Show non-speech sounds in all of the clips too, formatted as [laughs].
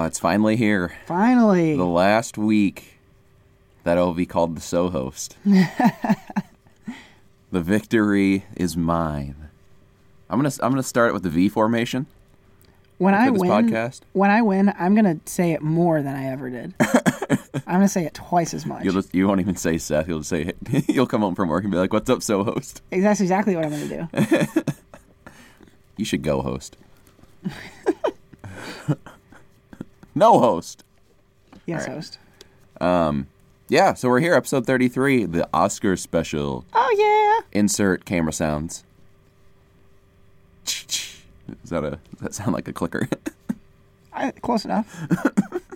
Oh, it's finally here. Finally. The last week that I'll be called the So host. [laughs] the victory is mine. I'm gonna I'm gonna start with the V formation. when I this win, podcast? when I win, I'm gonna say it more than I ever did. [laughs] I'm gonna say it twice as much. You'll just you won't even say Seth. You'll just say [laughs] you'll come home from work and be like, "What's up, So host?" That's exactly what I'm gonna do. You should go host. No host. Yes, right. host. Um, yeah, so we're here, episode 33, the Oscar special. Oh yeah. Insert camera sounds. [laughs] Is that a? Does that sound like a clicker? I, close enough. [laughs]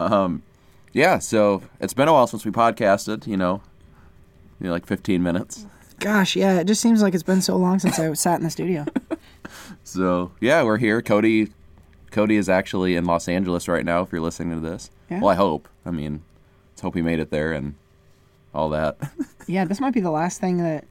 Um, yeah, so it's been a while since we podcasted. You know, you know, like 15 minutes. Gosh, yeah, it just seems like it's been so long since I sat in the studio. [laughs] So yeah, we're here. Cody, Cody is actually in Los Angeles right now. If you're listening to this, Yeah. well, I hope. I mean, let's hope he made it there and all that. [laughs] Yeah, this might be the last thing that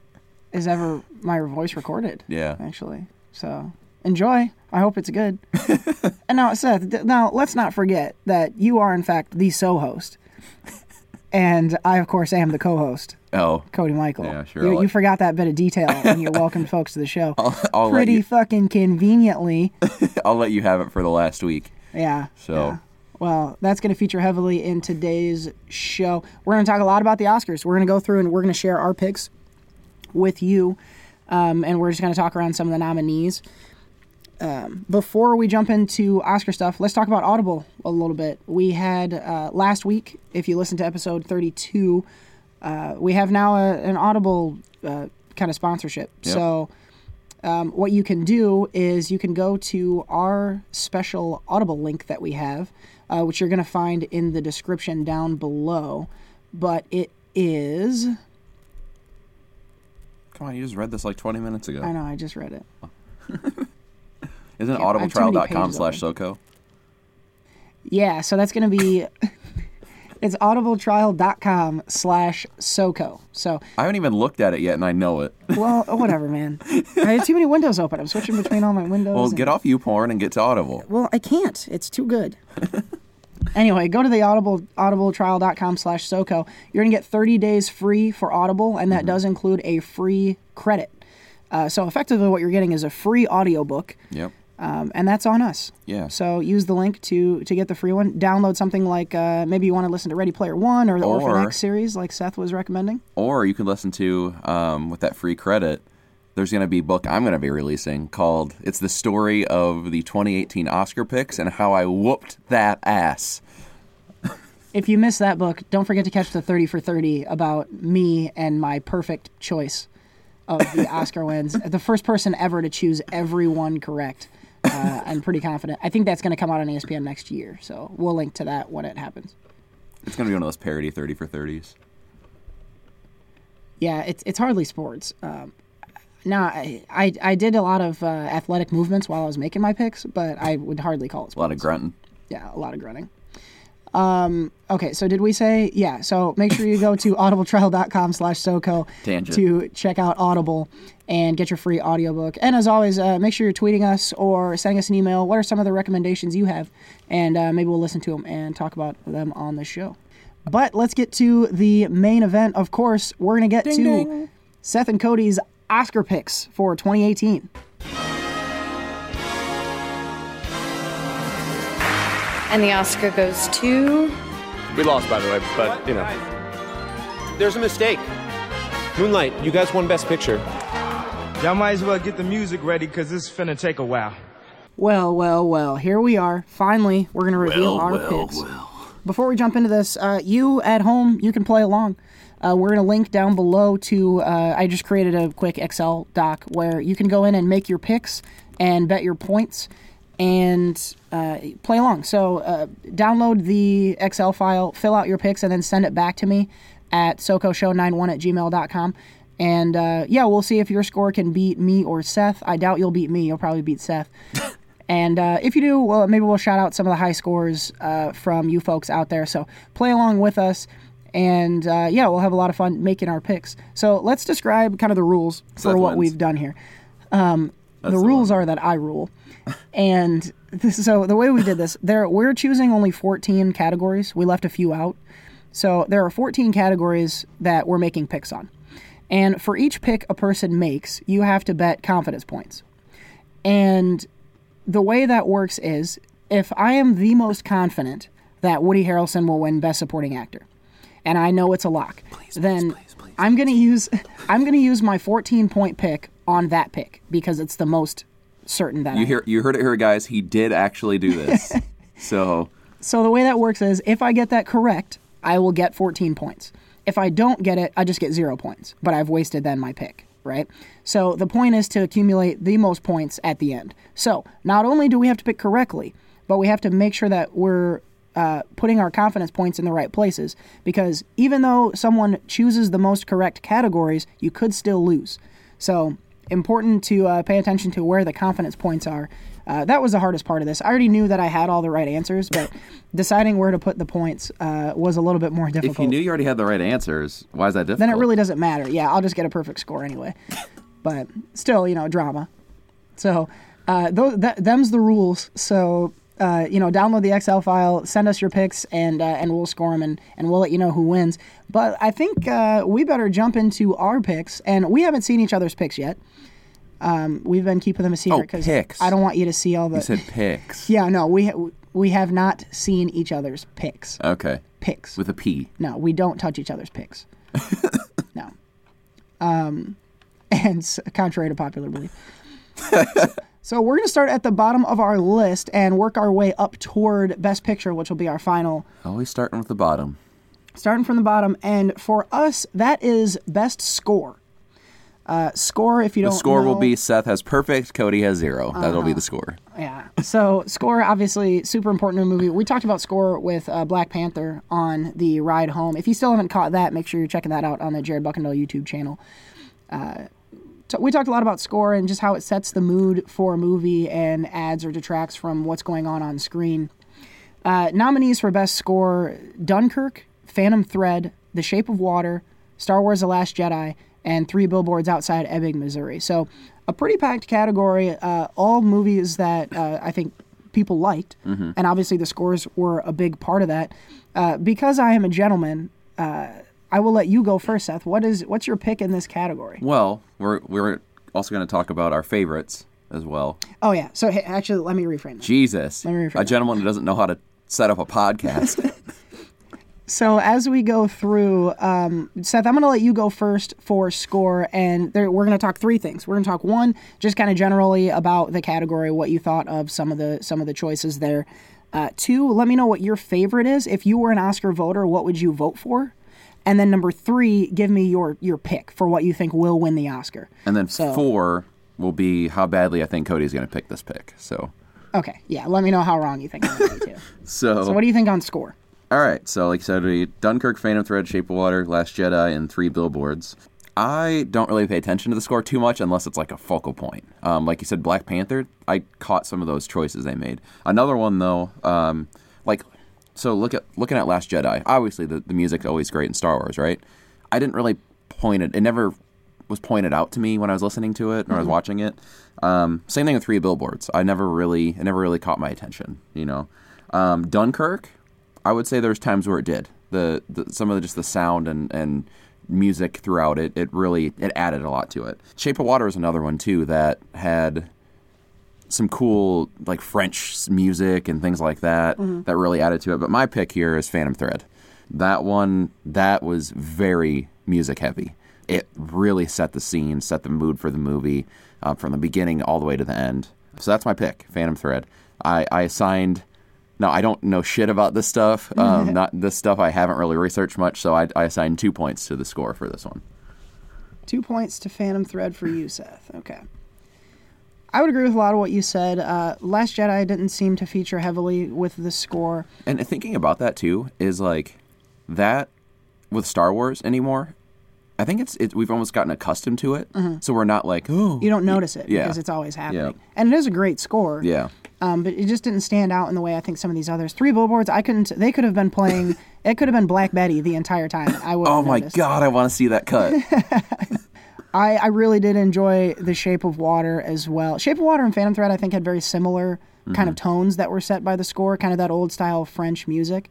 is ever my voice recorded. yeah. actually. So enjoy. I hope it's good. [laughs] and now, Seth, th- now let's not forget that you are in fact the so host, [laughs] and I of course am the co-host, Oh, Cody Michael. Yeah, sure, You, you forgot that bit of detail when you welcomed folks to the show. [laughs] I'll, I'll Pretty you. fucking conveniently. [laughs] I'll let you have it for the last week. Yeah. So- yeah. Well, that's going to feature heavily in today's show. We're going to talk a lot about the Oscars. We're going to go through and we're going to share our picks with you, um, and we're just going to talk around some of the nominees. Um, before we jump into Oscar stuff, let's talk about Audible a little bit. We had uh, last week, if you listen to episode 32, uh, we have now a, an Audible uh, kind of sponsorship. Yep. So um, what you can do is you can go to our special Audible link that we have, uh, which you're going to find in the description down below. But it is. Come on, you just read this like 20 minutes ago. I know, I just read it. Isn't it Yeah, I have too many audibletrial.com slash SoCo? Yeah, so that's going to be. [laughs] it's audibletrial.com slash SoCo. So, I haven't even looked at it yet, and I know it. well, whatever, man. I have too many windows open. I'm switching between all my windows. Well, and- get off YouPorn and get to Audible. Well, I can't. It's too good. [laughs] anyway, go to the audible audibletrial.com slash SoCo. You're gonna get 30 days free for Audible, and that Mm-hmm. does include a free credit. Uh, so effectively, what you're getting is a free audiobook, Yep. Um, and that's on us. Yeah. So use the link to to get the free one. Download something like uh, maybe you want to listen to Ready Player One or the Orphan X series, like Seth was recommending. Or you can listen to, um, with that free credit, there's going to be a book I'm going to be releasing called It's the Story of the 2018 Oscar Picks and How I Whooped That Ass. [laughs] If you miss that book, don't forget to catch the 30 for 30 about me and my perfect choice of the [laughs] Oscar wins. The first person ever to choose every one correct. Uh, I'm pretty confident. I think that's going to come out on ESPN next year, so we'll link to that when it happens. It's going to be one of those parody 30 for 30s. Yeah, it's it's hardly sports. Um, now, I, I I did a lot of uh, athletic movements while I was making my picks, but I would hardly call it A lot of grunting. Yeah, a lot of grunting. Um, okay, so did we say yeah? So make sure you go to [laughs] audibletrial.com slash SoCo Tangent. to check out Audible and get your free audiobook. And as always, uh, make sure you're tweeting us or sending us an email. What are some of the recommendations you have? And uh, maybe we'll listen to them and talk about them on the show. But let's get to the main event. Of course, we're going to get to ding. Seth and Cody's Oscar picks for 2018. And the Oscar goes to. We lost, by the way, but you know. There's a mistake. Moonlight, you guys won Best Picture. Y'all might as well get the music ready because this is finna take a while. Well, well, well, here we are. Finally, we're going to reveal our picks. Well. Before we jump into this, uh, you at home, you can play along. Uh, we're going to link down below to, uh, I just created a quick Excel doc where you can go in and make your picks and bet your points and uh, play along. So uh, download the Excel file, fill out your picks, and then send it back to me at socoshow91 at gmail.com. And uh, yeah, we'll see if your score can beat me or Seth. I doubt you'll beat me. You'll probably beat Seth. [laughs] And uh, if you do, well, maybe we'll shout out some of the high scores uh, from you folks out there. So play along with us. And uh, yeah, we'll have a lot of fun making our picks. So let's describe kind of the rules for Seth what wins. we've done here. Um, the the rules one. are that I rule, and this, so the way we did this, there we're choosing only 14 categories. We left a few out, so there are 14 categories that we're making picks on, and for each pick a person makes, you have to bet confidence points, and the way that works is if I am the most confident that Woody Harrelson will win Best Supporting Actor, and I know it's a lock, then I'm gonna use [laughs] I'm gonna use my 14 point pick on that pick because it's the most certain that I You hear you heard it here, guys. He did actually do this. [laughs] so So the way that works is if I get that correct, I will get 14 points. If I don't get it, I just get zero points, but I've wasted then my pick, right? So the point is to accumulate the most points at the end. So not only do we have to pick correctly, but we have to make sure that we're uh, putting our confidence points in the right places because even though someone chooses the most correct categories, you could still lose. So important to uh, pay attention to where the confidence points are. Uh, that was the hardest part of this. I already knew that I had all the right answers, but [laughs] deciding where to put the points uh, was a little bit more difficult. if you knew you already had the right answers, why is that difficult? then it really doesn't matter. Yeah, I'll just get a perfect score anyway. [laughs] but still, you know, drama. So uh, those, that, them's the rules. So uh, you know, download the Excel file, send us your picks, and uh, and we'll score them, and, and we'll let you know who wins. But I think uh, we better jump into our picks, and we haven't seen each other's picks yet. Um, we've been keeping them a secret Oh, because picks. I don't want you to see all the. You said picks. yeah, no, we ha- we have not seen each other's picks. Okay. Picks. With a P. No, we don't touch each other's picks. [laughs] no. Um, and contrary to popular belief. [laughs] so we're going to start at the bottom of our list and work our way up toward Best Picture, which will be our final. Always starting with the bottom. Starting from the bottom, and for us, that is Best Score. Uh, score, if you The don't score will be Seth has perfect, Cody has 0 That'll Uh-huh. be the score. Yeah. So score obviously super important to a movie. We talked about score with uh, Black Panther on the ride home. If you still haven't caught that, make sure you're checking that out on the Jared Buckendall YouTube channel. Uh, so we talked a lot about score and just how it sets the mood for a movie and adds or detracts from what's going on on screen. Uh, nominees for best score: Dunkirk, Phantom Thread, The Shape of Water, Star Wars: The Last Jedi, and Three Billboards Outside Ebbing, Missouri. So a pretty packed category. Uh, all movies that uh, I think people liked, and obviously the scores were a big part of that. Uh, because I am a gentleman, uh, I will let you go first, Seth. What is what's your pick in this category? Well, we're we're also going to talk about our favorites as well. Oh yeah. So hey, actually, let me reframe. That. Jesus, Let me rephrase a that. gentleman who doesn't know how to set up a podcast. [laughs] So as we go through, um, Seth, I'm going to let you go first for score, and there, we're going to talk three things. We're going to talk one, just kind of generally about the category, what you thought of some of the some of the choices there. Uh, two, let me know what your favorite is. If you were an Oscar voter, what would you vote for? And then number three, give me your your pick for what you think will win the Oscar. and then So- four will be how badly I think Cody's going to pick this pick. So, Okay, yeah, let me know how wrong you think I'm going to be too. [laughs] so, So what do you think on score? All right, so like I said, we Dunkirk, Phantom Thread, Shape of Water, Last Jedi, and Three Billboards. I don't really pay attention to the score too much unless it's like a focal point. Um, like you said, Black Panther, I caught some of those choices they made. Another one though, um, like so look at looking at Last Jedi. Obviously, the the music's always great in Star Wars, right? I didn't really point it. It never was pointed out to me when I was listening to it or I was watching it. Um, same thing with Three Billboards. I never really, it never really caught my attention. You know, um, Dunkirk. I would say there's times where it did. The, the some of the, just the sound and, and music throughout it, it really it added a lot to it. Shape of Water is another one too that had some cool like French music and things like that that really added to it. But my pick here is Phantom Thread. That one that was very music heavy. It really set the scene, set the mood for the movie uh, from the beginning all the way to the end. So that's my pick, Phantom Thread. I, I assigned. No, I don't know shit about this stuff. [laughs] Um, not this stuff. I haven't really researched much, so I, I assigned two points to the score for this one. Two points to Phantom Thread for you, Seth. Okay. I would agree with a lot of what you said. Uh, Last Jedi didn't seem to feature heavily with the score. And thinking about that too is like that with Star Wars anymore. I think it's it, we've almost gotten accustomed to it, so we're not like oh You don't notice it yeah. because it's always happening. And it is a great score. yeah. Um, but it just didn't stand out in the way I think some of these others. Three billboards, I couldn't. They could have been playing. [laughs] it could have been Black Betty the entire time. I would. Oh my god, I want to see that cut. [laughs] I, I really did enjoy The Shape of Water as well. Shape of Water and Phantom Thread, I think, had very similar kind of tones that were set by the score, kind of that old style French music.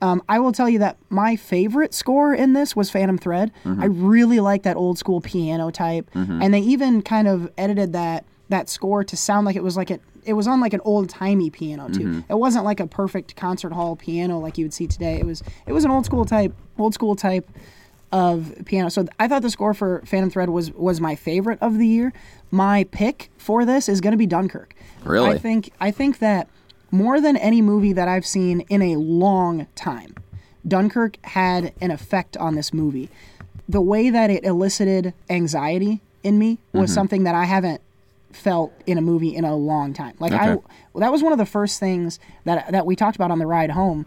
Um, I will tell you that my favorite score in this was Phantom Thread. I really like that old school piano type, and they even kind of edited that that score to sound like it was like it. It was on like an old timey piano too. It wasn't like a perfect concert hall piano like you would see today. It was it was an old school type, old school type of piano. So I thought the score for Phantom Thread was was my favorite of the year. My pick for this is going to be Dunkirk. Really? I think I think that more than any movie that I've seen in a long time, Dunkirk had an effect on this movie. The way that it elicited anxiety in me was Mm-hmm. something that I haven't felt in a movie in a long time. Like I Okay. that was one of the first things that that we talked about on the ride home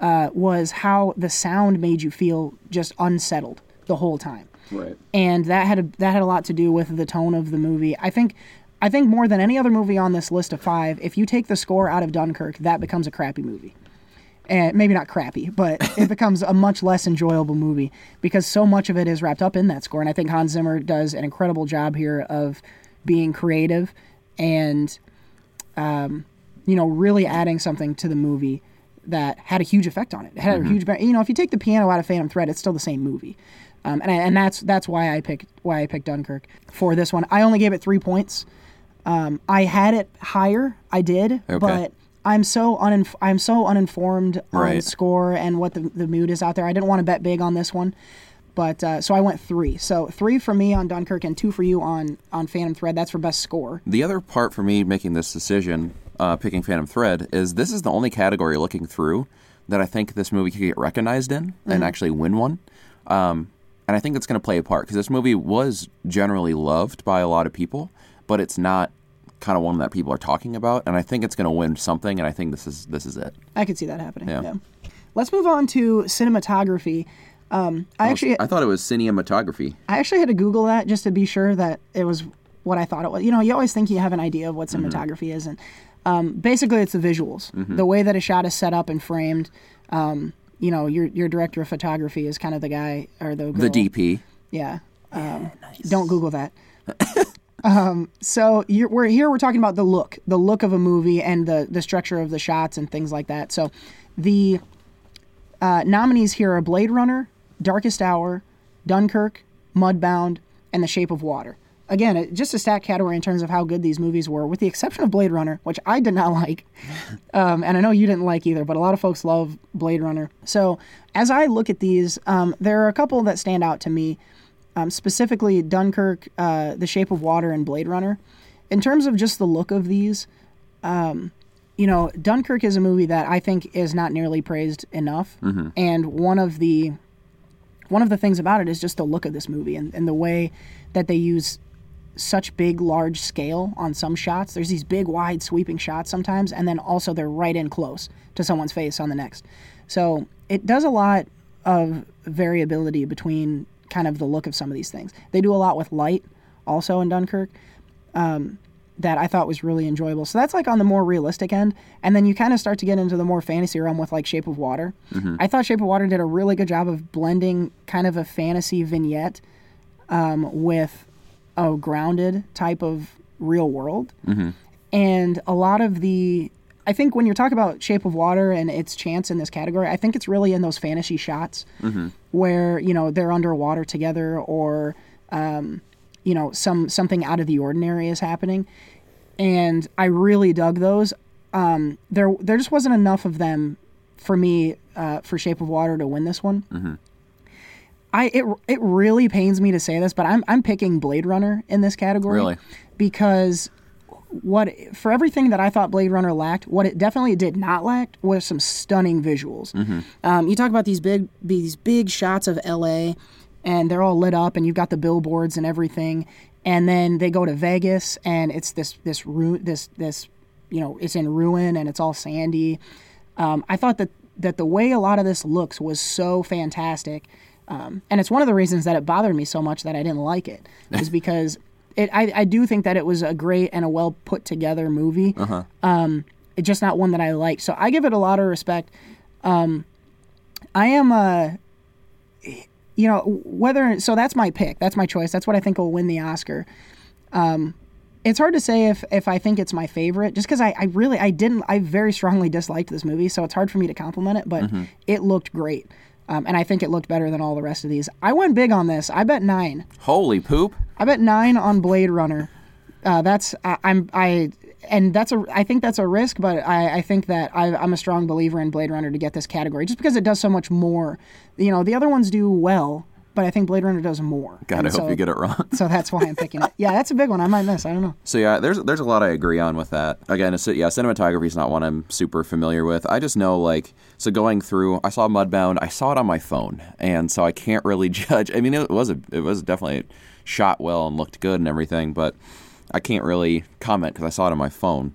uh, was how the sound made you feel just unsettled the whole time Right. and that had a, that had a lot to do with the tone of the movie. I think I think more than any other movie on this list of five, if you take the score out of Dunkirk, that becomes a crappy movie. And maybe not crappy, but [laughs] it becomes a much less enjoyable movie because so much of it is wrapped up in that score. And I think Hans Zimmer does an incredible job here of being creative and um, you know really adding something to the movie that had a huge effect on it. It had a huge, you know, if you take the piano out of Phantom Thread, it's still the same movie. Um, and, I, and that's that's why I picked why I picked Dunkirk for this one. I only gave it three points. Um, I had it higher, I did, Okay. but I'm so uninf- I'm so uninformed on Right. score and what the the mood is out there. I didn't want to bet big on this one, but uh, so I went three. So three for me on Dunkirk and two for you on on Phantom Thread. That's for best score. The other part for me making this decision, uh, picking Phantom Thread, is this is the only category looking through that I think this movie could get recognized in and actually win one. Um, and I think it's going to play a part because this movie was generally loved by a lot of people, but it's not kind of one that people are talking about. And I think it's going to win something. And I think this is this is it. I could see that happening. Yeah. Yeah. Let's move on to cinematography. Um, I actually I thought it was cinematography. I actually had to Google that just to be sure that it was what I thought it was. You know, you always think you have an idea of what cinematography is, and um, basically, it's the visuals, the way that a shot is set up and framed. Um, you know, your your director of photography is kind of the guy or the girl. The DP. Yeah. Um, Don't Google that. [laughs] um, so you're, we're here. We're talking about the look, the look of a movie, and the the structure of the shots and things like that. So, the uh, nominees here are Blade Runner, Darkest Hour, Dunkirk, Mudbound, and The Shape of Water. Again, just a stat category in terms of how good these movies were, with the exception of Blade Runner, which I did not [laughs] like, um, and I know you didn't like either, but a lot of folks love Blade Runner. So, as I look at these, um, there are a couple that stand out to me, um, specifically Dunkirk, uh, The Shape of Water, and Blade Runner. In terms of just the look of these, you know, Dunkirk is a movie that I think is not nearly praised enough. And one of the one of the things about it is just the look of this movie and, and the way that they use such big, large scale on some shots. There's these big, wide, sweeping shots sometimes, and then also they're right in close to someone's face on the next. So it does a lot of variability between kind of the look of some of these things. They do a lot with light also in Dunkirk um, that I thought was really enjoyable. So that's like on the more realistic end. And then you kind of start to get into the more fantasy realm with like Shape of Water. Mm-hmm. I thought Shape of Water did a really good job of blending kind of a fantasy vignette um, with a grounded type of real world. Mm-hmm. And a lot of the. I think when you're talking about Shape of Water and its chance in this category, I think it's really in those fantasy shots mm-hmm. where you know they're underwater together or um, you know some something out of the ordinary is happening and i really dug those um, there there just wasn't enough of them for me uh, for shape of water to win this one i it, it really pains me to say this but i'm i'm picking blade runner in this category Really? because what for everything that I thought Blade Runner lacked, what it definitely did not lack was some stunning visuals. Um, you talk about these big these big shots of L.A. and they're all lit up, and you've got the billboards and everything, and then they go to Vegas, and it's this this ru- this this you know it's in ruin and it's all sandy. Um, I thought that that the way a lot of this looks was so fantastic. Um, and it's one of the reasons that it bothered me so much that I didn't like it, [laughs] is because it, I, I do think that it was a great and a well put together movie. Uh Um, it's just not one that I like, So I give it a lot of respect. Um, I am, uh, you know whether so that's my pick. That's my choice. That's what I think will win the Oscar. Um, it's hard to say if if I think it's my favorite, just because I, I really I didn't I very strongly disliked this movie, so it's hard for me to compliment it. But it looked great, um, and I think it looked better than all the rest of these. I went big on this. I bet nine. Holy poop! I bet nine on Blade Runner. Uh, that's I, I'm I and that's a I think that's a risk, but I, I think that I, I'm a strong believer in Blade Runner to get this category just because it does so much more. You know, the other ones do well, but I think Blade Runner does more. God, And I hope so- you get it wrong. So that's why I'm picking it. Yeah, that's a big one. I might miss. I don't know. So yeah, there's there's a lot I agree on with that. Again, it's, yeah, cinematography is not one I'm super familiar with. I just know like so going through. I saw Mudbound. I saw it on my phone, and so I can't really [laughs] judge. I mean, it was a it was definitely shot well and looked good and everything, but I can't really comment because I saw it on my phone.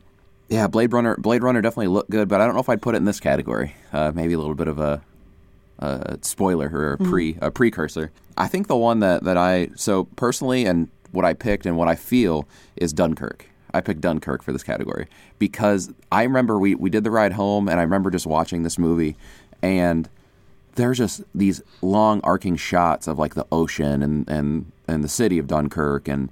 Yeah, Blade Runner. Blade Runner definitely looked good, but I don't know if I'd put it in this category. Uh, maybe a little bit of a a spoiler or a pre a precursor. I think the one that that I so personally and what I picked and what I feel is Dunkirk. I picked Dunkirk for this category because I remember we we did the ride home and I remember just watching this movie and there's just these long arcing shots of like the ocean and and and the city of Dunkirk and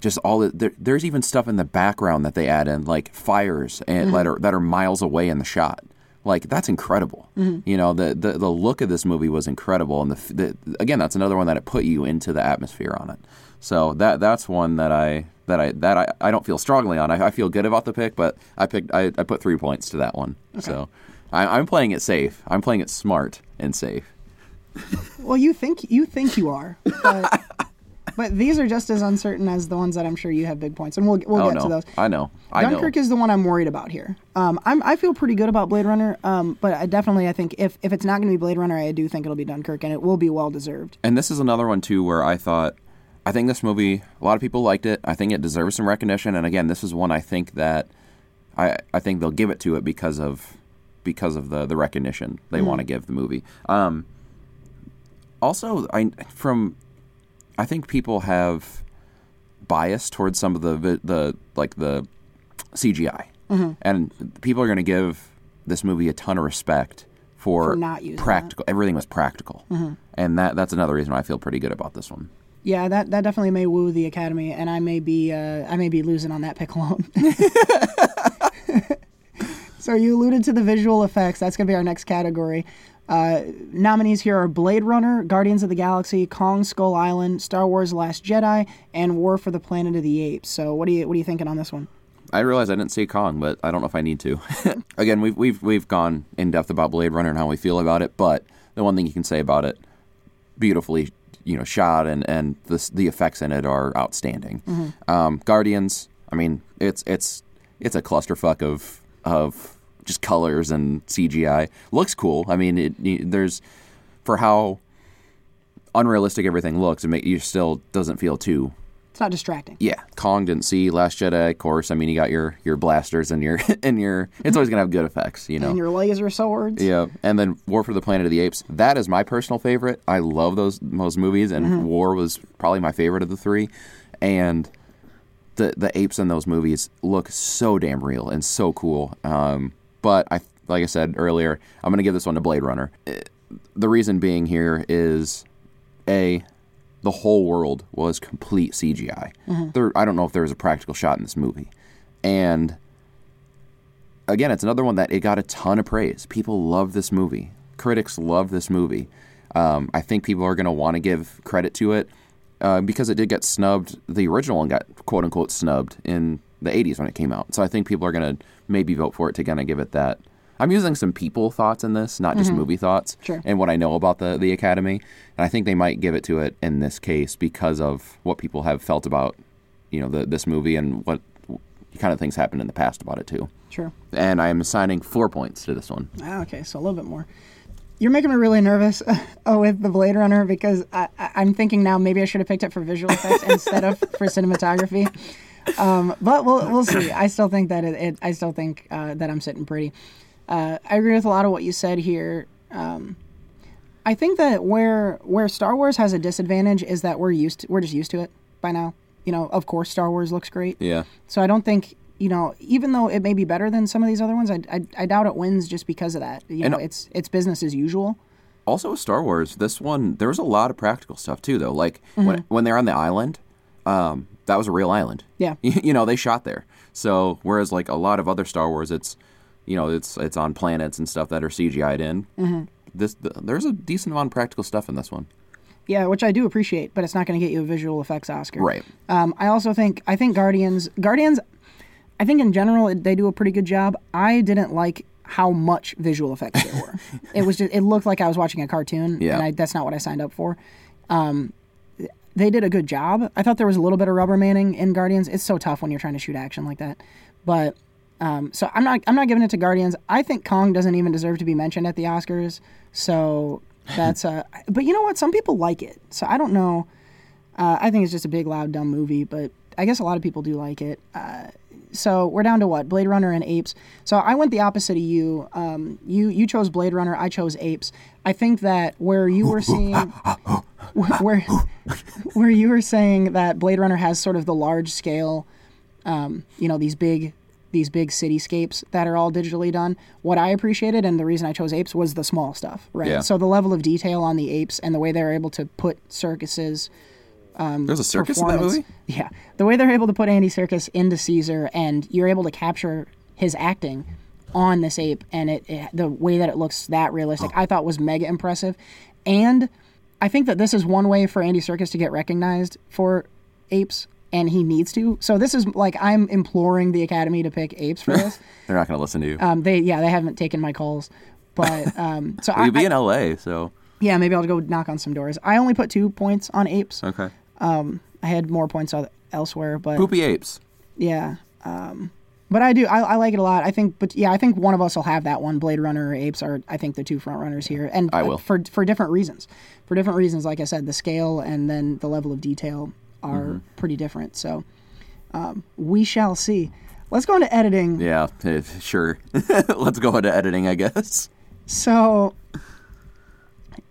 just all the, there, there's even stuff in the background that they add in like fires and mm-hmm. that are that are miles away in the shot. Like that's incredible. Mm-hmm. You know the, the the look of this movie was incredible and the, the again that's another one that it put you into the atmosphere on it. So that that's one that i that i that i, I don't feel strongly on. I, I feel good about the pick but i picked i, I put three points to that one. So I, i'm playing it safe. I'm playing it smart and safe. [laughs] Well, you think you think you are, but, [laughs] but these are just as uncertain as the ones that I'm sure you have big points, and we'll we'll oh get no to those. i know i Dunkirk know is the one I'm worried about here. Um, I'm I feel pretty good about Blade Runner, um, but I definitely I think if if it's not going to be Blade Runner, I do think it'll be Dunkirk, and it will be well deserved. And this is another one too where I thought I think this movie a lot of people liked it. I think it deserves some recognition and again this is one I think that I I think they'll give it to it because of because of the the recognition they want to give the movie. Um also I from I think people have bias towards some of the the like the CGI. And people are going to give this movie a ton of respect for, For not using that. practical. Everything was practical, and that that's another reason why I feel pretty good about this one. Yeah, that, that definitely may woo the Academy, and I may be uh, I may be losing on that pick alone. [laughs] [laughs] so you alluded to the visual effects. That's going to be our next category. Uh, nominees here are Blade Runner, Guardians of the Galaxy, Kong Skull Island, Star Wars: Last Jedi, and War for the Planet of the Apes. So what do you what are you thinking on this one? I realize I didn't see Kong, but I don't know if I need to. [laughs] Again, we've we've we've gone in depth about Blade Runner and how we feel about it, but the one thing you can say about it, beautifully you know shot and and the the effects in it are outstanding. Um, Guardians, I mean, it's it's it's a clusterfuck of of just colors and CGI. Looks cool. I mean, it, there's for how unrealistic everything looks, it make, you still doesn't feel too It's not distracting. yeah, Kong didn't see Last Jedi. Of course, I mean you got your your blasters and your [laughs] and your. It's always gonna have good effects, you know. And your laser swords. yeah, and then War for the Planet of the Apes. That is my personal favorite. I love those those movies, and War was probably my favorite of the three. And the the apes in those movies look so damn real and so cool. Um, but I like I said earlier, I'm gonna give this one to Blade Runner. Eh, The reason being here is a the whole world was complete CGI. There, I don't know if there was a practical shot in this movie, and again, it's another one that it got a ton of praise. People love this movie. Critics love this movie. Um, I think people are going to want to give credit to it uh, because it did get snubbed. The original one got quote unquote snubbed in the 80s when it came out. So I think people are going to maybe vote for it to kind of give it that. I'm using some people thoughts in this, not just movie thoughts, Sure. and what I know about the the Academy. And I think they might give it to it in this case because of what people have felt about, you know, the, this movie and what kind of things happened in the past about it too Sure. and I am assigning four points to this one. Ah, okay, so a little bit more. You're making me really nervous [laughs] oh, with the Blade Runner because I, I, I'm thinking now maybe I should have picked it for visual effects [laughs] instead of for cinematography. Um, but we'll we'll see. I still think that it. it I still think uh, that I'm sitting pretty. Uh, I agree with a lot of what you said here. Um, I think that where where Star Wars has a disadvantage is that we're used to, we're just used to it by now. You know, of course, Star Wars looks great. Yeah. So I don't think you know, even though it may be better than some of these other ones, I, I, I doubt it wins just because of that. You And- know, it's it's business as usual. Also, with Star Wars, this one there was a lot of practical stuff too, though. Like when when they're on the island, um, that was a real island. Yeah. [laughs] you know they shot there. So whereas like a lot of other Star Wars, it's you know it's it's on planets and stuff that are CGI'd in. Mm-hmm. This th- there's a decent amount of practical stuff in this one. Yeah, which I do appreciate, but it's not going to get you a visual effects Oscar. Right. Um, I also think I think Guardians Guardians I think in general they do a pretty good job. I didn't like how much visual effects there were. [laughs] it was just it looked like I was watching a cartoon, Yeah. and I, that's not what I signed up for. Um, they did a good job. I thought there was a little bit of rubber manning in Guardians. It's so tough when you're trying to shoot action like that, but. Um, so I'm not I'm not giving it to Guardians. I think Kong doesn't even deserve to be mentioned at the Oscars. So [laughs] that's uh but you know what? Some people like it. So I don't know. Uh, I think it's just a big, loud, dumb movie, but I guess a lot of people do like it. Uh, so we're down to what? Blade Runner and Apes. So I went the opposite of you. Um, you you chose Blade Runner. I chose Apes. I think that where you were seeing [laughs] where where you were saying that Blade Runner has sort of the large scale, um, you know, these big these big cityscapes that are all digitally done. What I appreciated and the reason I chose apes was the small stuff, right? Yeah. So the level of detail on the apes and the way they're able to put circuses There's a circus in that movie. Yeah, the way they're able to put Andy Serkis into Caesar, and you're able to capture his acting on this ape, and it, it the way that it looks that realistic, I thought was mega impressive, and I think that this is one way for Andy Serkis to get recognized for apes, and he needs to. So this is like I'm imploring the Academy to pick apes for [laughs] this. They're not going to listen to you. um, they yeah, they haven't taken my calls, but [laughs] um, so Well, I, you'd be I- in L.A., so yeah, maybe I'll go knock on some doors. I only put two points on apes. okay. I had more points elsewhere, but Poopy apes. yeah. Um, but I do. I, I like it a lot. I think, but yeah, I think one of us will have that one. Blade Runner or Apes are, I think, the two front runners here, and I will. for for different reasons. For different reasons, like I said, the scale and then the level of detail are Mm-hmm. pretty different. So um, we shall see. Let's go into editing. Yeah, eh, sure. [laughs] Let's go into editing, I guess. So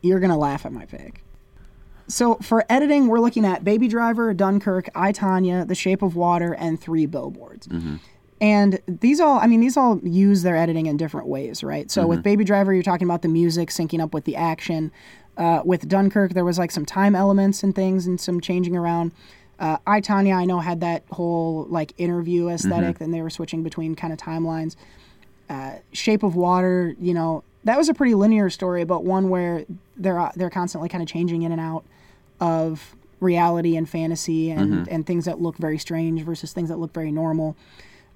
you're gonna laugh at my pick. So for editing, we're looking at Baby Driver, Dunkirk, I Tonya, The Shape of Water, and Three Billboards. And these all, I mean, these all use their editing in different ways, right? So with Baby Driver, you're talking about the music syncing up with the action. Uh, with Dunkirk, there was like some time elements and things and some changing around. Uh, I Tonya, I know had that whole like interview esthetic and they were switching between kind of timelines. Uh, Shape of Water, you know, that was a pretty linear story, but one where they're uh, they're constantly kind of changing in and out of reality and fantasy and, and things that look very strange versus things that look very normal.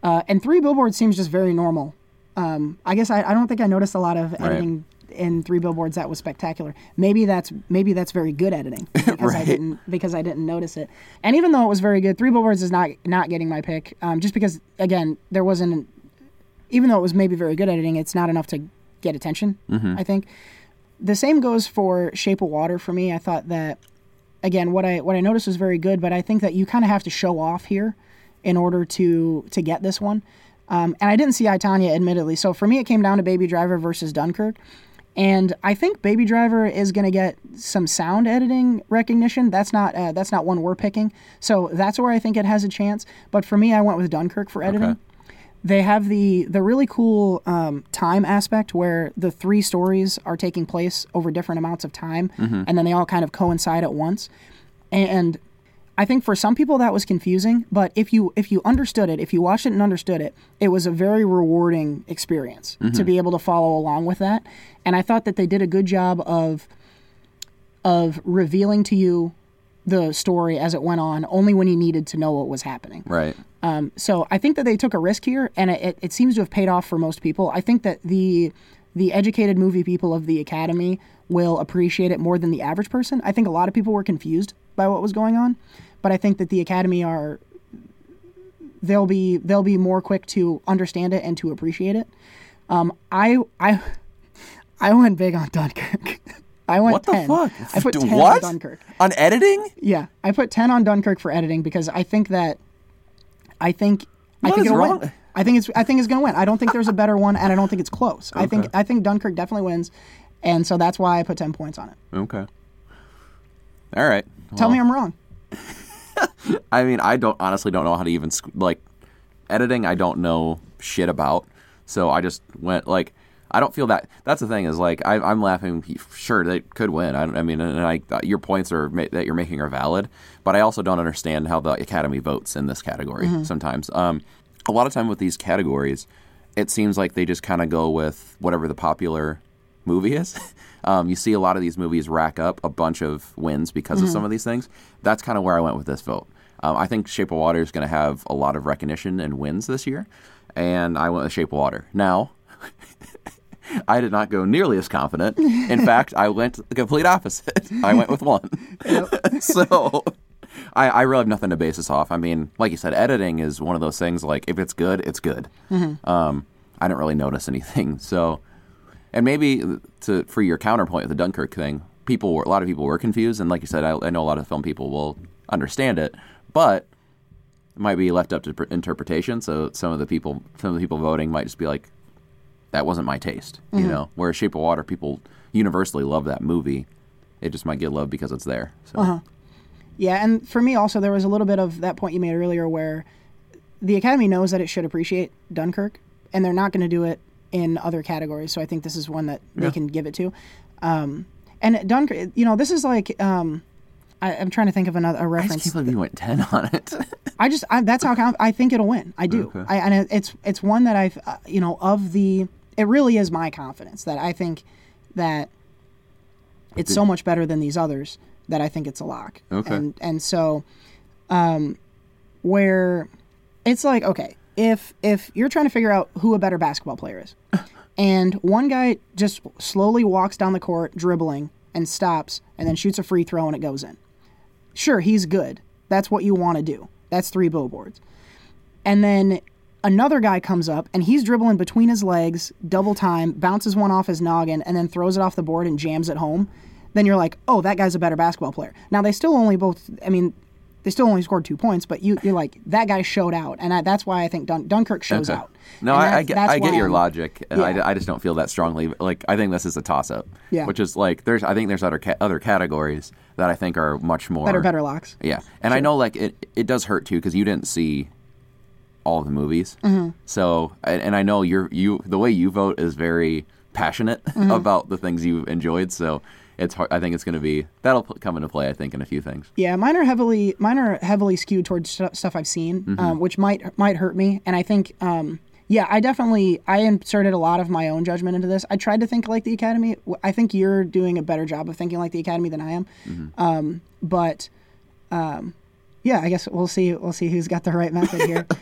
Uh, and Three Billboards seems just very normal. Um, I guess I, I don't think I noticed a lot of editing in Three Billboards that was spectacular. Maybe that's maybe that's very good editing [laughs] because I didn't because I didn't notice it. And even though it was very good, Three Billboards is not not getting my pick um, just because again there wasn't even though it was maybe very good editing, it's not enough to get attention. I think the same goes for Shape of Water for me. I thought that again, what I what I noticed was very good, but I think that you kind of have to show off here in order to to get this one. Um, and I didn't see I Tonya, admittedly. So for me, it came down to Baby Driver versus Dunkirk. And I think Baby Driver is going to get some sound editing recognition. That's not uh, that's not one we're picking. So that's where I think it has a chance. But for me, I went with Dunkirk for editing Okay. They have the the really cool um, time aspect where the three stories are taking place over different amounts of time and then they all kind of coincide at once. And i think for some people that was confusing but if you if you understood it if you watched it and understood it it was a very rewarding experience to be able to follow along with that. And i thought that they did a good job of of revealing to you the story as it went on only when you needed to know what was happening. Right. Um, so I think that they took a risk here, and it, it, seems to have paid off for most people. I think that the the educated movie people of the Academy will appreciate it more than the average person. I think a lot of people were confused by what was going on, but I think that the Academy are they'll be they'll be more quick to understand it and to appreciate it. Um, I I I went big on Dunkirk. [laughs] I went What the 10. fuck? I put 10 what? on Dunkirk. On editing? Yeah, I put ten on Dunkirk for editing because I think that I think I think it'll wrong? win. I think it's I think it's going to win. I don't think there's a better one, and I don't think it's close. I think I think Dunkirk definitely wins, and so that's why I put ten points on it. Okay. All right. Tell me I'm wrong. [laughs] I mean, I don't honestly don't know how to even like editing. I don't know shit about, so I just went like I don't feel that. That's the thing is like I, I'm laughing. Sure, they could win. I, I mean, and I your points are that you're making are valid, but I also don't understand how the Academy votes in this category sometimes. Um, a lot of time with these categories, it seems like they just kind of go with whatever the popular movie is. [laughs] Um, you see a lot of these movies rack up a bunch of wins because of some of these things. That's kind of where I went with this vote. Um, I think Shape of Water is going to have a lot of recognition and wins this year, and I went with Shape of Water. Now, [laughs] I did not go nearly as confident. In [laughs] fact, I went the complete opposite. I went with one. so I, I really have nothing to base this off. I mean, like you said, editing is one of those things. Like if it's good, it's good. Mm-hmm. Um, I didn't really notice anything. [laughs] So, and maybe to for your counterpoint with the Dunkirk thing, people were a lot of people were confused, and like you said, I, I know a lot of film people will understand it, but it might be left up to pr- interpretation. So some of the people, some of the people voting might just be like, "That wasn't my taste," you mm-hmm. know. Whereas Shape of Water, people universally love that movie. It just might get love because it's there. So uh-huh. Yeah, and for me also there was a little bit of that point you made earlier where the Academy knows that it should appreciate Dunkirk, and they're not going to do it in other categories. So I think this is one that they can give it to. Um, and Dunkirk, you know, this is like um, I, I'm trying to think of another a I reference. can't believe you went ten on it. [laughs] I just I, that's how conf- I think it'll win. I do. I, and it's it's one that I've uh, you know of the it really is my confidence that I think that it's so much better than these others that I think it's a lock. Okay. And and so um where it's like okay, if if you're trying to figure out who a better basketball player is [laughs] and one guy just slowly walks down the court dribbling and stops and then shoots a free throw and it goes in. Sure, he's good. That's what you want to do. That's three billboards. And then another guy comes up and he's dribbling between his legs, double time, bounces one off his noggin, and then throws it off the board and jams it home. Then you're like, oh, that guy's a better basketball player. Now they still only both. I mean, they still only scored two points, but you, you're like that guy showed out, and I, that's why I think Dun- Dunkirk shows Okay. out. No, I, I get, I get your I'm- logic, and Yeah. I, I just don't feel that strongly. Like, I think this is a toss-up. Yeah. Which is like, there's, I think there's other ca- other categories that I think are much more Better, better locks. Yeah, and I know like it, it does hurt too because you didn't see all the movies. Mm-hmm. So, and, and I know you're you the way you vote is very passionate Mm-hmm. [laughs] about the things you've enjoyed. So it's hard. I think it's going to be that'll come into play. I think in a few things. Yeah, mine are heavily mine are heavily skewed towards stu- stuff I've seen, Mm-hmm. um, which might might hurt me. And I think, um, yeah, I definitely I inserted a lot of my own judgment into this. I tried to think like the Academy. I think you're doing a better job of thinking like the Academy than I am. Mm-hmm. Um, but um, yeah, I guess we'll see. We'll see who's got the right method here. [laughs]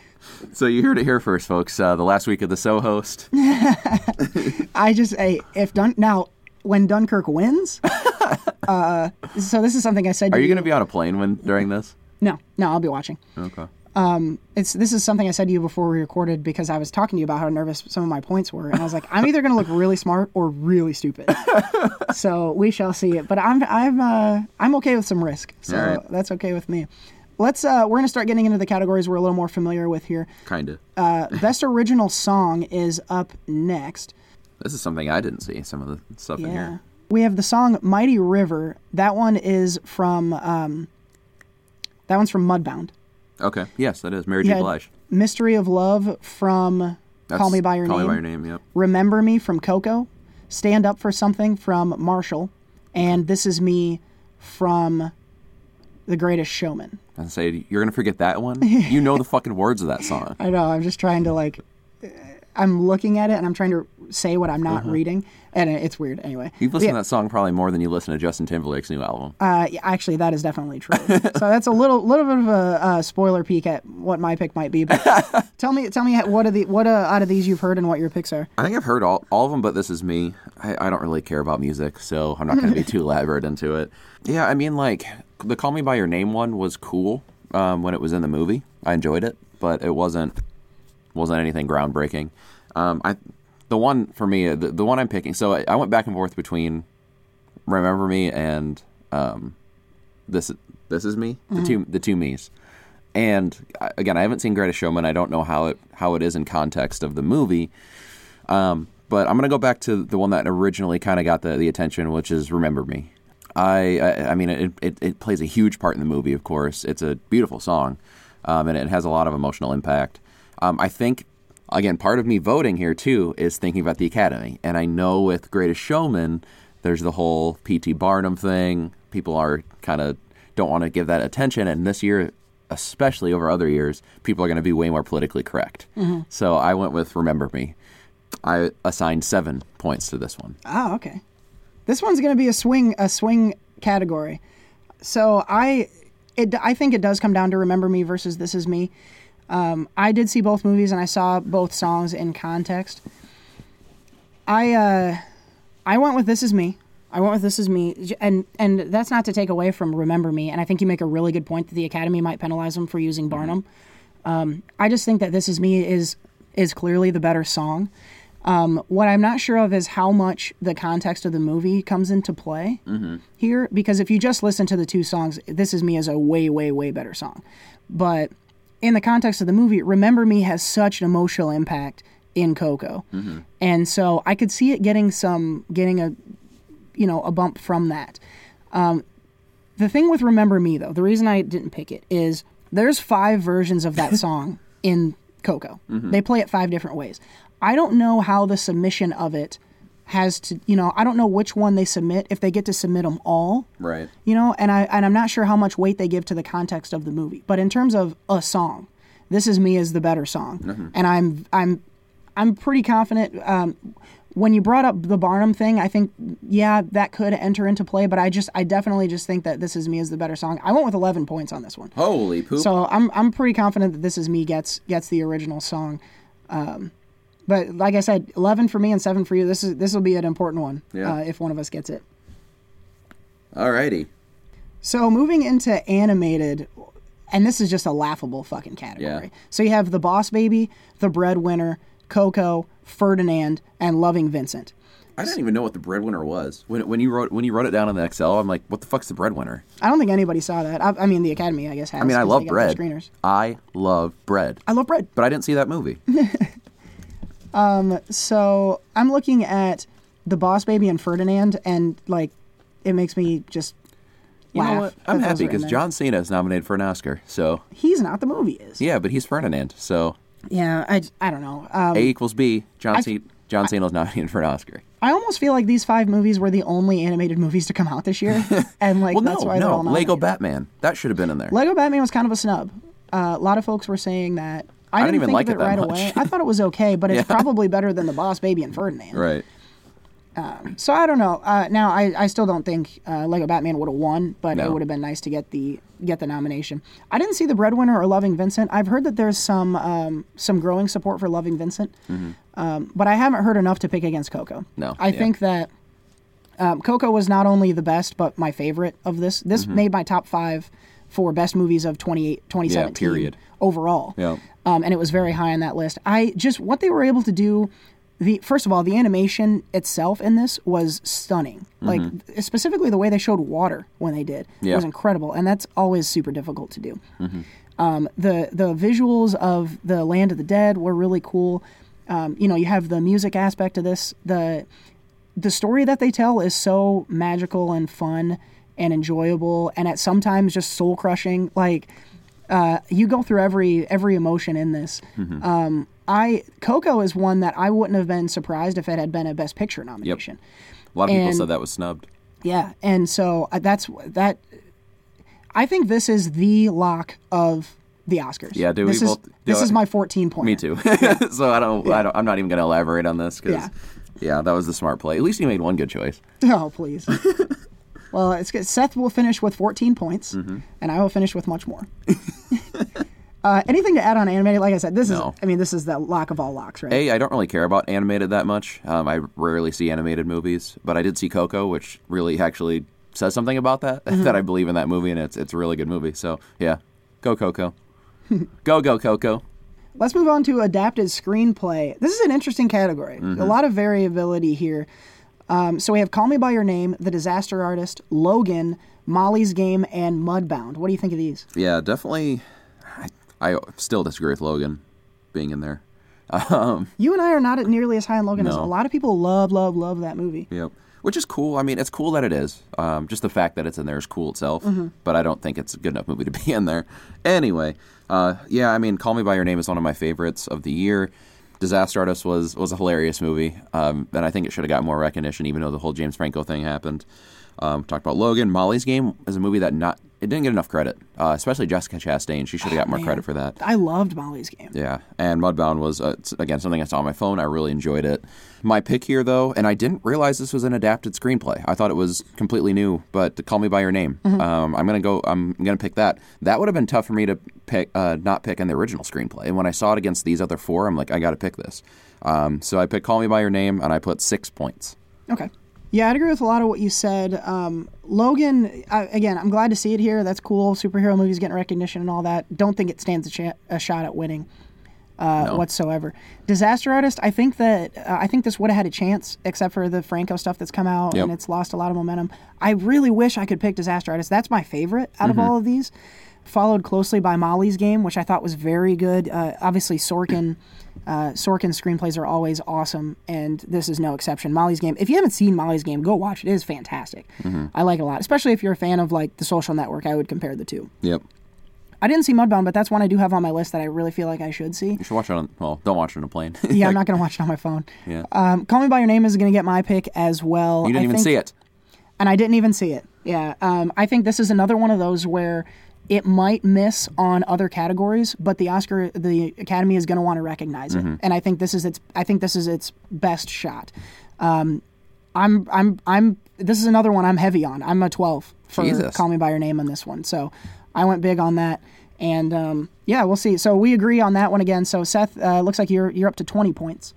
So you heard it here first, folks. Uh, the last week of the So host. [laughs] I just hey, if done now when Dunkirk wins. [laughs] uh, so this is something I said. Are to you going to be on a plane when during this? No, no, I'll be watching. Okay. it's this is something I said to you before we recorded because I was talking to you about how nervous some of my points were, and I was like, I'm either going to look really smart or really stupid. [laughs] so we shall see it. But I'm I'm uh, I'm okay with some risk, so right. that's okay with me. Let's uh, we're going to start getting into the categories we're a little more familiar with here. Kind of. Uh, Best original song is up next. This is something I didn't see. Some of the stuff in Yeah. here. We have the song "Mighty River." That one is from um, that one's from Mudbound. Okay. Yes, that is Mary J. Blige. "Mystery of Love" from That's "Call Me by Your Call Name." Call Me by Your Name. Yep. Remember Me from Coco, Stand Up for Something from Marshall, and This Is Me from The Greatest Showman. And say you're gonna forget that one. you know the fucking words of that song. [laughs] I know, I'm just trying to like, I'm looking at it and I'm trying to say what I'm not reading, and it's weird anyway. You've listened yeah, to that song probably more than you listen to Justin Timberlake's new album. uh, yeah, actually, that is definitely true. [laughs] so that's a little, little bit of a uh, spoiler peek at what my pick might be. But [laughs] tell me, tell me what are the what uh, out of these you've heard and what your picks are. I think I've heard all, all of them, but this is me. I, I don't really care about music, so I'm not going to be [laughs] too elaborate into it. Yeah, I mean, like, the Call Me By Your Name one was cool um, when it was in the movie. I enjoyed it, but it wasn't wasn't anything groundbreaking. Um, I the one for me, the, the one I'm picking. So I, I went back and forth between Remember Me and um, this this is me, the two the two me's. And again, I haven't seen Greatest Showman. I don't know how it how it is in context of the movie. Um, but I'm gonna go back to the one that originally kind of got the, the attention, which is "Remember Me." I I, I mean, it, it it plays a huge part in the movie. Of course, it's a beautiful song, um, and it has a lot of emotional impact. Um, I think again, part of me voting here too is thinking about the Academy. And I know with Greatest Showman, there's the whole P.T. Barnum thing. People are kind of don't want to give that attention. And this year, especially over other years, people are going to be way more politically correct. So I went with Remember Me. I assigned seven points to this one. Oh, okay. This one's going to be a swing a swing category. So I it I think it does come down to Remember Me versus This Is Me. Um, I did see both movies and I saw both songs in context. I uh, I went with This Is Me. I went with This Is Me, and and that's not to take away from Remember Me. And I think you make a really good point that the Academy might penalize them for using Barnum. Um, I just think that This Is Me is is clearly the better song. Um, what I'm not sure of is how much the context of the movie comes into play here, because if you just listen to the two songs, This Is Me is a way, way, way better song. But in the context of the movie, Remember Me has such an emotional impact in Coco, and so I could see it getting some, getting a, you know, a bump from that. Um, the thing with Remember Me, though, the reason I didn't pick it is there's five versions of that [laughs] song in Coco. They play it five different ways. I don't know how the submission of it has to, you know, I don't know which one they submit if they get to submit them all, Right. you know, and I and I'm not sure how much weight they give to the context of the movie. But in terms of a song, this is me is the better song, and I'm I'm I'm pretty confident. Um, when you brought up the Barnum thing, I think yeah that could enter into play, but I just I definitely just think that this is me is the better song. I went with 11 points on this one. Holy poop. So I'm I'm pretty confident that this is me gets gets the original song. Um, but like I said, eleven for me and seven for you. This is this will be an important one Yeah. uh, if one of us gets it. Alrighty. So moving into animated, and this is just a laughable fucking category. Yeah. So you have the Boss Baby, the Breadwinner, Coco, Ferdinand, and Loving Vincent. I didn't even know what the breadwinner was when when you wrote when you wrote it down in the Excel. I'm like, what the fuck's the breadwinner? I don't think anybody saw that. I, I mean, the Academy, I guess, has. I mean, I love they got their bread. Screeners. I love bread, I love bread. but I didn't see that movie. [laughs] So I'm looking at the Boss Baby and Ferdinand, and like, it makes me just You laugh. know what? I'm happy because. John Cena is nominated for an Oscar. So He's not. The movie is. yeah, but he's Ferdinand. So Yeah. I, I don't know. Um, A equals B. John I- Cena. John Cena's nominated for an Oscar. I almost feel like these five movies were the only animated movies to come out this year, [laughs] and like Well, that's no, why they're no. all Lego. Batman. That should have been in there. Lego Batman was kind of a snub. Uh, a lot of folks were saying that. I, didn't didn't even think like of it it right much. away. I thought it was okay, but [laughs] it's Yeah. probably better than the Boss Baby and Ferdinand. right. So I don't know. Uh, now I, I still don't think uh, Lego Batman would have won, but No. it would have been nice to get the get the nomination. I didn't see the Breadwinner or Loving Vincent. I've heard that there's some um, some growing support for Loving Vincent, um, but I haven't heard enough to pick against Coco. Mm-hmm. No, I yeah. think that um, Coco was not only the best, but my favorite of this. This Mm-hmm. made my top five for best movies of 28, 2017 period. overall. Yeah. Um, and it was very high on that list. I just what they were able to do. The first of all, the animation itself in this was stunning. Like specifically the way they showed water when they did Mm-hmm. Yeah. was incredible, and that's always super difficult to do. Um, the the visuals of the Land of the Dead were really cool. Um, you know, you have the music aspect of this. The the story that they tell is so magical and fun and enjoyable, and at sometimes just soul crushing. Like uh, you go through every every emotion in this. Mm-hmm. Um, I Coco is one that I wouldn't have been surprised if it had been a Best Picture nomination. A lot of people said that was snubbed. Yeah, and so uh, that's that. I think this is the lock of the Oscars. Yeah, do this we is both- this do is my fourteen point. Me too. [laughs] so I don't, I don't. I'm not even going to elaborate on this because, Yeah. yeah. that was the smart play. At least you made one good choice. [laughs] Oh please. [laughs] well, it's good. Seth will finish with fourteen points, Mm-hmm. and I will finish with much more. [laughs] uh, anything to add on animated? Like I said, this No. is. I mean, this is the lock of all locks, right? A, I don't really care about animated that much. Um, I rarely see animated movies, but I did see Coco, which really actually says something about that. Mm-hmm. [laughs] that I believe in that movie, and it's it's a really good movie. So yeah, go Coco, [laughs] go go Coco. Let's move on to adapted screenplay. This is an interesting category. Mm-hmm. A lot of variability here. Um, so we have Call Me by Your Name, The Disaster Artist, Logan, Molly's Game, and Mudbound. What do you think of these? Yeah, definitely. I, I still disagree with Logan being in there. [laughs] Um, You and I are not nearly as high on Logan as a lot of people love, love, love that movie. Yep. Which is cool. I mean, it's cool that it is. Um, just the fact that it's in there is cool itself. But I don't think it's a good enough movie to be in there. Anyway, uh, yeah, I mean, Call Me by Your Name is one of my favorites of the year. Disaster Artist was was a hilarious movie, um, and I think it should have got more recognition, even though the whole James Franco thing happened. Um, talked about Logan. Molly's Game is a movie that not it didn't get enough credit, uh, especially Jessica Chastain. She should have got more Man. credit for that. I loved Molly's game. Yeah, and Mudbound was uh, again something I saw on my phone. I really enjoyed it. My pick here, though, and I didn't realize this was an adapted screenplay. I thought it was completely new. But Call Me by Your Name, um, I'm gonna go. I'm gonna pick that. That would have been tough for me to pick, uh, not pick in the original screenplay. And when I saw it against these other four, I'm like, I got to pick this. Um, so I picked Call Me by Your Name, and I put six points. Okay. Yeah, I'd agree with a lot of what you said. Um, Logan, I, again, I'm glad to see it here. That's cool. Superhero movies getting recognition and all that. Don't think it stands a, a shot at winning uh, whatsoever. Disaster Artist, I think that uh, I think this would have had a chance, except for the Franco stuff that's come out Yep. and it's lost a lot of momentum. I really wish I could pick Disaster Artist. That's my favorite out of all of these. Followed closely by Molly's Game, which I thought was very good. Uh, obviously, Sorkin. Uh, Sorkin's screenplays are always awesome, and this is no exception. Molly's Game. If you haven't seen Molly's Game, go watch it. It is fantastic. I like it a lot, especially if you're a fan of like The Social Network. I would compare the two. Yep. I didn't see Mudbound, but that's one I do have on my list that I really feel like I should see. You should watch it on. Well, don't watch it on a plane. [laughs] Yeah, I'm not [laughs] going to watch it on my phone. Yeah. Um, Call Me by Your Name is going to get my pick as well. you didn't I even think- see it. and I didn't even see it. Yeah, um, I think this is another one of those where it might miss on other categories, but the Oscar, the Academy is going to want to recognize Mm-hmm. it, and I think this is its. I think this is its best shot. Um, I'm, I'm, I'm. This is another one I'm heavy on. I'm a 12 for Jesus. Call Me by Your Name on this one, so I went big on that. And um, yeah, we'll see. So we agree on that one again. So Seth, uh, looks like you're you're up to 20 points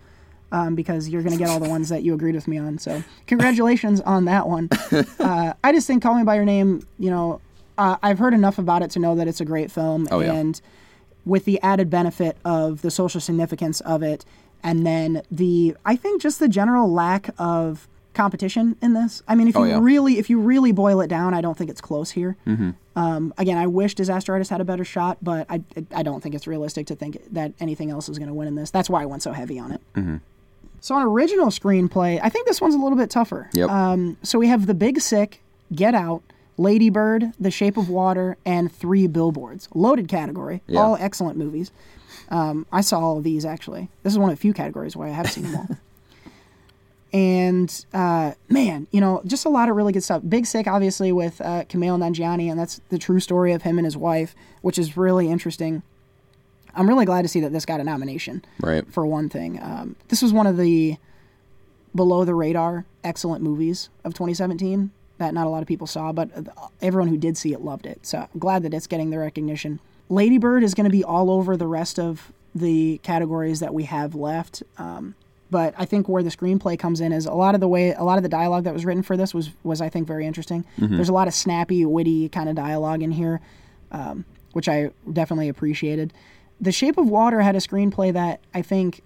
um, because you're going to get all the ones that you agreed with me on. So congratulations on that one. [laughs] Uh, I just think Call Me by Your Name, you know, uh, I've heard enough about it to know that it's a great film. Oh, yeah. And with the added benefit of the social significance of it, and then the, I think just the general lack of competition in this. I mean, if you Oh, yeah. really, if you really boil it down, I don't think it's close here. Um, again, I wish Disaster Artist had a better shot, but I, I don't think it's realistic to think that anything else is going to win in this. That's why I went so heavy on it. So on original screenplay, I think this one's a little bit tougher. Yep. Um, so we have The Big Sick, Get Out, Lady Bird, The Shape of Water, and Three Billboards. Loaded category. Yeah. All excellent movies. Um, I saw all of these actually. This is one of the few categories where I have seen them all. [laughs] and uh, man, you know, just a lot of really good stuff. Big Sick, obviously, with uh, Kumail Nanjiani, and that's the true story of him and his wife, which is really interesting. I'm really glad to see that this got a nomination Right. for one thing. Um, this was one of the below the radar excellent movies of 2017 that not a lot of people saw, but everyone who did see it loved it. So I'm glad that it's getting the recognition. Lady Bird is going to be all over the rest of the categories that we have left. Um, but I think where the screenplay comes in is a lot of the way, a lot of the dialogue that was written for this was was I think very interesting. There's a lot of snappy, witty kind of dialogue in here, um, which I definitely appreciated. The Shape of Water had a screenplay that I think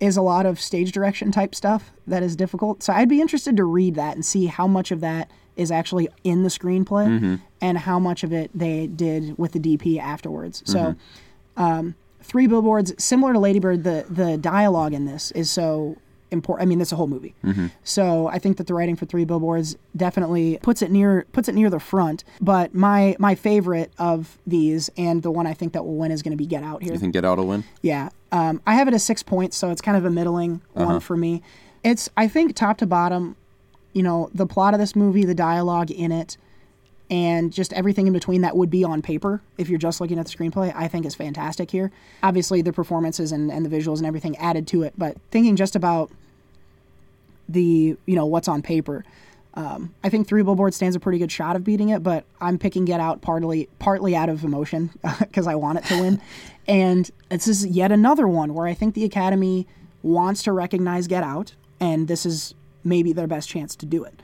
is a lot of stage direction type stuff that is difficult. So I'd be interested to read that and see how much of that is actually in the screenplay mm-hmm. and how much of it they did with the DP afterwards. So mm-hmm. um, Three Billboards, similar to Ladybird, the the dialogue in this is so important. I mean, that's a whole movie. Mm-hmm. So I think that the writing for Three Billboards definitely puts it near puts it near the front. But my my favorite of these and the one I think that will win is going to be Get Out here. You think Get Out will win? Yeah. Um, I have it as six points, so it's kind of a middling one for me. It's, I think, top to bottom, you know, the plot of this movie, the dialogue in it, and just everything in between that would be on paper if you're just looking at the screenplay, I think is fantastic here. Obviously, the performances and, and the visuals and everything added to it, but thinking just about the, you know, what's on paper. Um, I think Three Billboards stands a pretty good shot of beating it, but I'm picking Get Out partly partly out of emotion [laughs] because I want it to win. and this is yet another one where I think the Academy wants to recognize Get Out, and this is maybe their best chance to do it.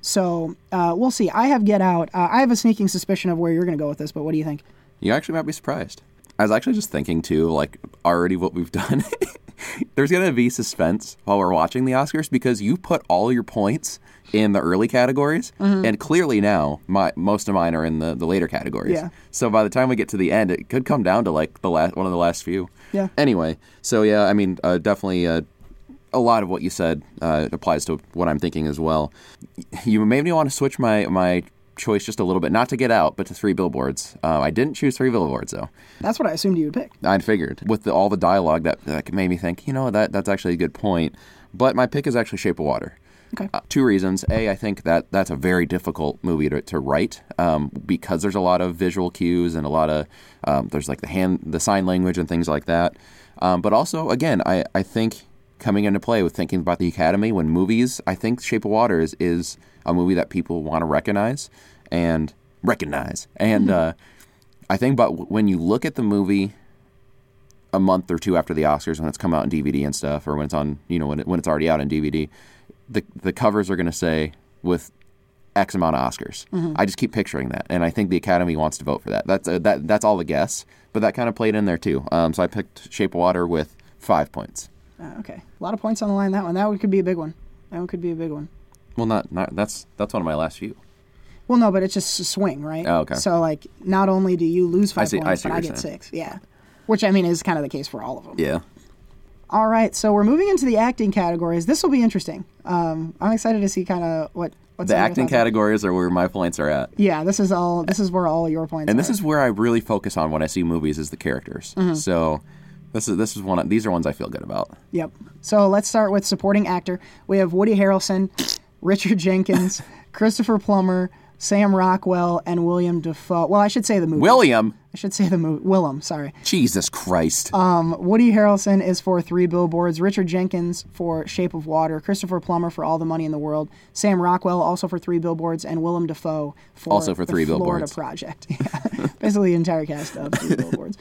So uh, we'll see. I have Get Out. Uh, I have a sneaking suspicion of where you're going to go with this, but what do you think? You actually might be surprised. I was actually just thinking too, like already what we've [laughs] done. There's gonna be suspense while we're watching the Oscars because you put all your points in the early categories, Mm-hmm. and clearly now my most of mine are in the, the later categories. Yeah. So by the time we get to the end, it could come down to like the last one of the last few. Yeah. Anyway, so yeah, I mean, uh, definitely. Uh, a lot of what you said uh, applies to what I'm thinking as well. You made me want to switch my my choice just a little bit, not to Get Out, but to Three Billboards. Uh, I didn't choose Three Billboards though. That's what I assumed you would pick. I figured with the, all the dialogue that, that made me think, you know, that that's actually a good point. But my pick is actually Shape of Water. Okay. Uh, two reasons. A, I think that that's a very difficult movie to, to write um, because there's a lot of visual cues and a lot of um, there's like the hand, the sign language and things like that. Um, but also, again, I, I think coming into play with thinking about the Academy when movies, I think Shape of Water is, is a movie that people want to recognize and recognize. And uh, I think, but when you look at the movie a month or two after the Oscars when it's come out in DVD and stuff, or when it's on, you know, when, it, when it's already out in DVD, the the covers are going to say with X amount of Oscars. I just keep picturing that, and I think the Academy wants to vote for that. That's uh, that that's all the guess, but that kind of played in there too. Um, so I picked Shape of Water with five points. Uh, okay, a lot of points on the line. That one, that one could be a big one. That one could be a big one. Well, not not that's that's one of my last few. Well, no, but it's just a swing, right? Oh, okay. So like, not only do you lose five see- I points, see but I get saying. six. Yeah, which I mean is kind of the case for all of them. Yeah. All right, so we're moving into the acting categories. This will be interesting. Um, I'm excited to see kind of what what The some of your acting categories are where my points are at. Yeah, this is all. This is where all your points. Are. And are. this is where I really focus on when I see movies is the characters. Mm-hmm. So this is this is one of, these are ones I feel good about. Yep. So let's start with supporting actor. We have Woody Harrelson, [laughs] Richard Jenkins, [laughs] Christopher Plummer, Sam Rockwell, and William Dafoe. Well, I should say the movie. William, I should say the movie. Willem, sorry. Jesus Christ. Um, Woody Harrelson is for Three Billboards. Richard Jenkins for Shape of Water. Christopher Plummer for All the Money in the World. Sam Rockwell also for Three Billboards, and Willem Dafoe for Also for Three Florida Billboards. Project. [laughs] Yeah. Basically, the entire cast of Three Billboards.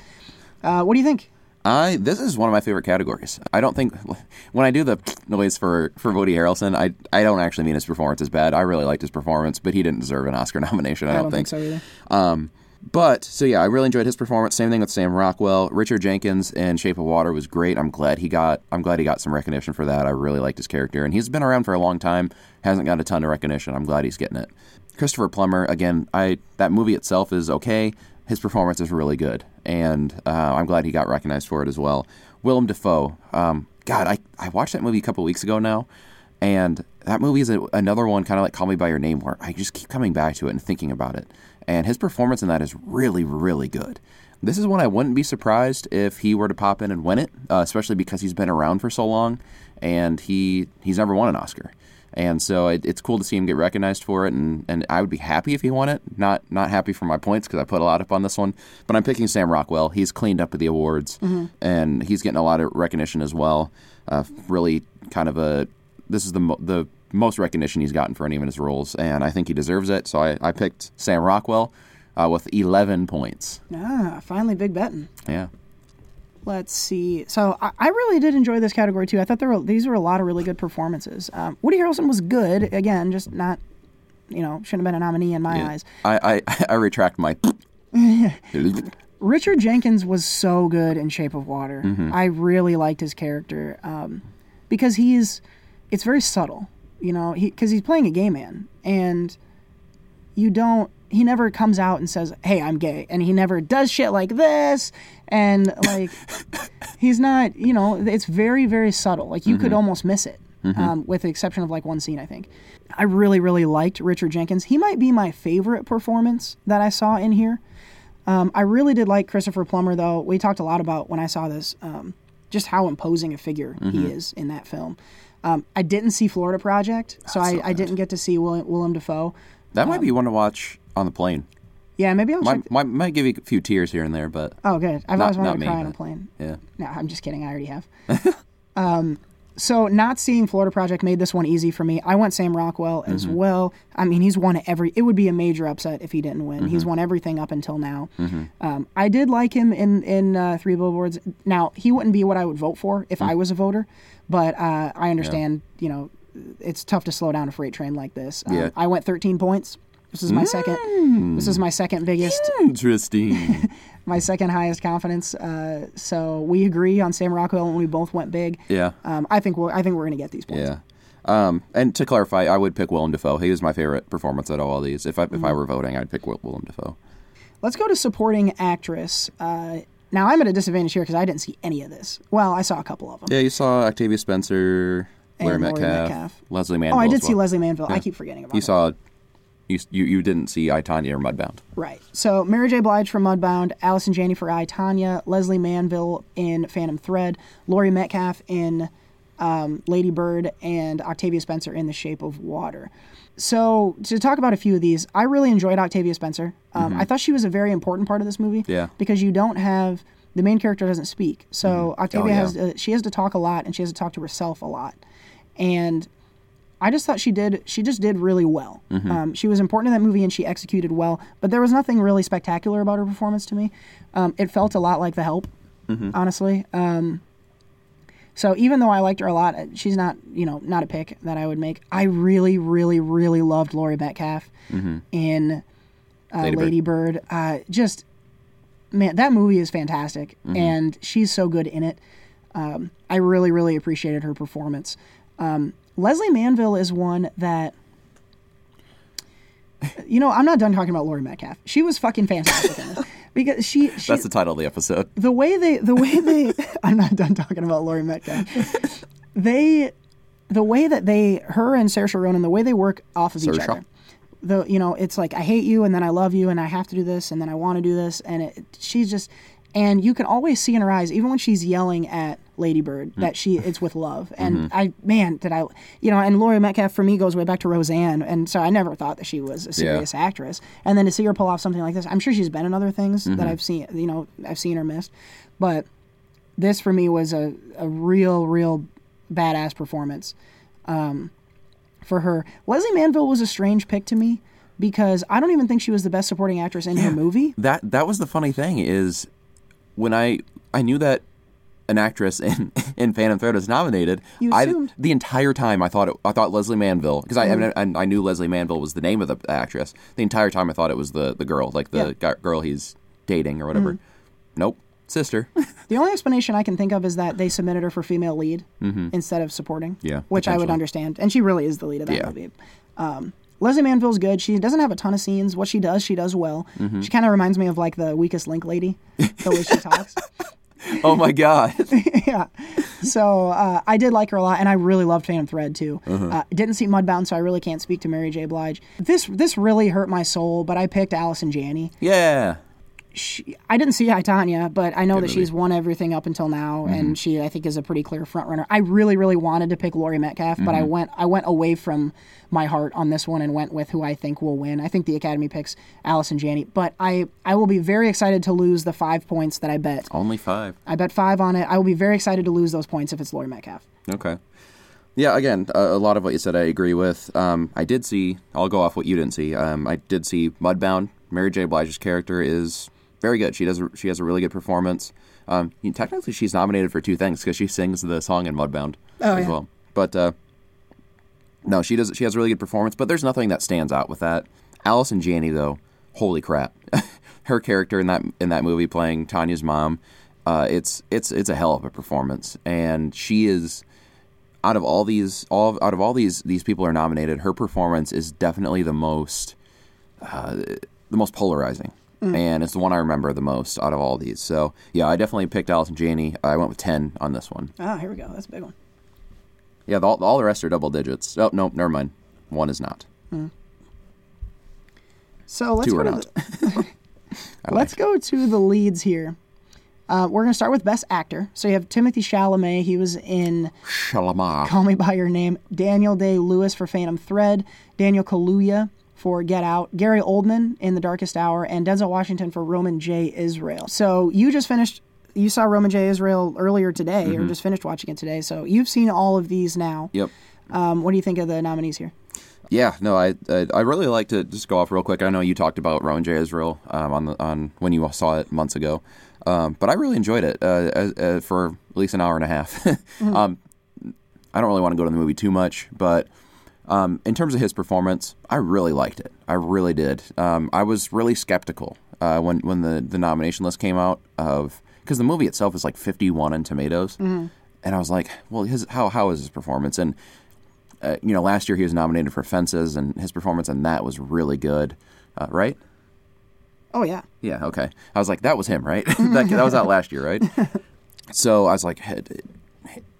Uh, what do you think? I this is one of my favorite categories. I don't think when I do the noise for for Woody Harrelson, I I don't actually mean his performance is bad. I really liked his performance, but he didn't deserve an Oscar [laughs] nomination. I, I don't think so either. Um, but so yeah, I really enjoyed his performance. Same thing with Sam Rockwell, Richard Jenkins in Shape of Water was great. I'm glad he got I'm glad he got some recognition for that. I really liked his character, and he's been around for a long time. Hasn't got a ton of recognition. I'm glad he's getting it. Christopher Plummer again. I that movie itself is okay. His performance is really good, and uh, I'm glad he got recognized for it as well. Willem Dafoe. Um, God, I, I watched that movie a couple weeks ago now, and that movie is a, another one, kind of like Call Me by Your Name, where I just keep coming back to it and thinking about it. And his performance in that is really, really good. This is one I wouldn't be surprised if he were to pop in and win it, uh, especially because he's been around for so long, and he he's never won an Oscar. And so it, it's cool to see him get recognized for it, and, and I would be happy if he won it. Not not happy for my points because I put a lot up on this one, but I'm picking Sam Rockwell. He's cleaned up at the awards, and he's getting a lot of recognition as well. Uh, really, kind of a this is the mo- the most recognition he's gotten for any of his roles, and I think he deserves it. So I, I picked Sam Rockwell uh, with 11 points. Ah, finally, big betting. Yeah. Let's see. So I, I really did enjoy this category too. I thought there were these were a lot of really good performances. Um, Woody Harrelson was good. Again, just not, you know, shouldn't have been a nominee in my eyes. I, I, [laughs] I retract my. [laughs] Richard Jenkins was so good in Shape of Water. I really liked his character um, because he's it's very subtle, you know, because he's playing a gay man, and you don't. He never comes out and says, "Hey, I'm gay," and he never does shit like this, and like he's not. You know, it's very very subtle. Like you could almost miss it. Um, with the exception of like one scene, I think. I really, really liked Richard Jenkins. He might be my favorite performance that I saw in here. Um, I really did like Christopher Plummer, though. We talked a lot about when I saw this, um, just how imposing a figure he is in that film. Um, I didn't see Florida Project, so, I, I didn't get to see William, Willem Dafoe. That might be one to watch on the plane. Yeah, maybe I'll. Might, might, might give you a few tears here and there, but Oh, good. I've Not- always wanted to me, cry on a plane. yeah. No, I'm just kidding. I already have. [laughs] um, so not seeing Florida Project made this one easy for me. I went Sam Rockwell as Mm-hmm. well. I mean, he's won every. It would be a major upset if he didn't win. Mm-hmm. He's won everything up until now. Um, I did like him in in uh, Three Billboards. Now he wouldn't be what I would vote for if Mm. I was a voter, but uh, I understand. You know, it's tough to slow down a freight train like this. Um, Yeah. I went 13 points. This is my second. This is my second biggest interesting. [laughs] my second highest confidence. Uh, so we agree on Sam Rockwell, and we both went big. yeah. Um, I think we're I think we're gonna get these points. Yeah. Um, and to clarify, I would pick Willem Dafoe. He was my favorite performance out of all these. If I, Mm-hmm. if I were voting, I'd pick Will- Willem Dafoe. Let's go to supporting actress. Uh, now I'm at a disadvantage here because I didn't see any of this. Well, I saw a couple of them. Yeah, you saw Octavia Spencer, Laurie Metcalf, Metcalf. Lesley Manville. oh, I did as see. Lesley Manville. I keep forgetting about. You her. saw, You you, you didn't see I Tonya or Mudbound. Right. So Mary J. Blige for Mudbound, Allison Janney for I Tonya, Lesley Manville in Phantom Thread, Laurie Metcalf in um, Lady Bird, and Octavia Spencer in The Shape of Water. So to talk about a few of these, I really enjoyed Octavia Spencer. Um, I thought she was a very important part of this movie. Yeah. Because you don't have the main character doesn't speak, so Octavia Oh, yeah. has uh, she has to talk a lot and she has to talk to herself a lot, and I just thought she did. She just did really well. Um, she was important in that movie, and she executed well. But there was nothing really spectacular about her performance to me. Um, it felt a lot like The Help, honestly. Um, so even though I liked her a lot, uh, she's not, you know, not a pick that I would make. I really, really, really loved Laurie Metcalf in uh, Lady Bird. Lady Bird. Uh, just man, that movie is fantastic, and she's so good in it. Um, I really, really appreciated her performance. Um, Lesley Manville is one that, you know, I'm not done talking about Laurie Metcalf. She was fucking fantastic in this [laughs] because she, she That's the title of the episode. the way they the way they [laughs] I'm not done talking about Laurie Metcalf. [laughs] they the way that they her and Saoirse Ronan the way they work off of each Saoirse? other. The you know it's like I hate you and then I love you and I have to do this and then I want to do this and it, she's just and you can always see in her eyes even when she's yelling at Lady Bird hmm. that she it's with love. [laughs] And mm-hmm. I man did I you know and Laurie Metcalf for me goes way back to Roseanne. And so I never thought that she was a serious actress. And then to see her pull off something like this I'm sure she's been in other things that mm-hmm. I've seen you know I've seen her missed. But this for me was a, a real, real badass performance um, for her. Lesley Manville was a strange pick to me because I don't even think she was the best supporting actress in her movie. That that was the funny thing is when I I knew that an actress in [laughs] in Phantom Thread was nominated. You I the entire time I thought it, I thought Lesley Manville because I, I I knew Lesley Manville was the name of the actress. The entire time I thought it was the the girl like the Yeah. girl he's dating or whatever. Nope, sister. [laughs] The only explanation I can think of is that they submitted her for female lead instead of supporting. Mm-hmm. Yeah, which I would understand, and she really is the lead of that Yeah. movie. Um, Lesley Manville's good. She doesn't have a ton of scenes. What she does, she does well. Mm-hmm. She kind of reminds me of like the weakest link lady, the way she talks. [laughs] [laughs] oh my god. [laughs] yeah. So uh, I did like her a lot, and I really loved Phantom Thread too. Uh-huh. Uh, didn't see Mudbound, so I really can't speak to Mary J. Blige. This this really hurt my soul, but I picked Allison Janney. yeah. She, I didn't see I Tonya, but I know that movie. she's won everything up until now, and she I think is a pretty clear front runner. I really really wanted to pick Laurie Metcalf, but I went I went away from my heart on this one and went with who I think will win. I think the Academy picks Allison Janney, but I I will be very excited to lose the five points that I bet. Only five. I bet five on it. I will be very excited to lose those points if it's Laurie Metcalf. Okay. Yeah, again, a, a lot of what you said I agree with. Um, I did see, I'll go off what you didn't see. Um, I did see Mudbound. Mary J. Blige's character is very good. She does, a- she has a really good performance. Um, technically, she's nominated for two things because she sings the song in Mudbound Oh, as yeah. well. But uh, no, she does. She has a really good performance. But there's nothing that stands out with that. Allison Janney, though, holy crap, [laughs] her character in that in that movie playing Tonya's mom, uh, it's it's it's a hell of a performance, and she is out of all these all out of all these these people are nominated, her performance is definitely the most uh, the most polarizing. And it's the one I remember the most out of all these. So yeah, I definitely picked Allison Janney. I went with ten on this one. Ah, here we go. That's a big one. Yeah, the, all the rest are double digits. Oh no, never mind. One is not. So let's Two go to not. the- [laughs] [laughs] let's go to the leads here. Uh, we're gonna start with Best Actor. So you have Timothée Chalamet. He was in Shalamar. Call Me by Your Name. Daniel Day Lewis for Phantom Thread. Daniel Kaluuya for Get Out. Gary Oldman in The Darkest Hour, and Denzel Washington for Roman J. Israel. So you just finished. You saw Roman J. Israel earlier today, Mm-hmm. or just finished watching it today. So you've seen all of these now. Yep. Um, what do you think of the nominees here? Yeah, no, I I, I really like to just go off real quick. I know you talked about Rowan J. Israel um, on the on when you saw it months ago, um, but I really enjoyed it uh, as, uh, for at least an hour and a half. [laughs] um, I don't really want to go to the movie too much, but um, in terms of his performance, I really liked it. I really did. Um, I was really skeptical uh, when when the, the nomination list came out of because the movie itself is like 51 in tomatoes, and I was like, well, his how how is his performance? And uh, you know, last year he was nominated for Fences, and his performance in that was really good, uh, right? Oh yeah. Yeah, okay. I was like, that was him, right? [laughs] [laughs] that, that was out last year, right? [laughs] so I was like, "Hey,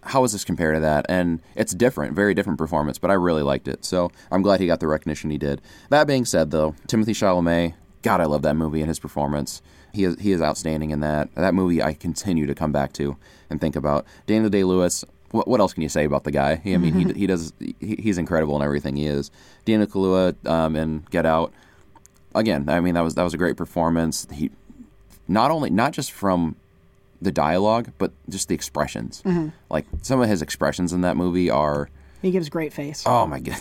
how does this compare to that? And it's different, very different performance, but I really liked it. So I'm glad he got the recognition he did. That being said, though, Timothée Chalamet, God, I love that movie and his performance. He is he is outstanding in that. That movie I continue to come back to and think about. Daniel Day Lewis. What, what else can you say about the guy? I mean, he he does he, he's incredible in everything he is. Daniel Kaluuya um, in Get Out. Again, I mean that was that was a great performance. He not only not just from the dialogue, but just the expressions. Like some of his expressions in that movie are, He gives great face. oh my god.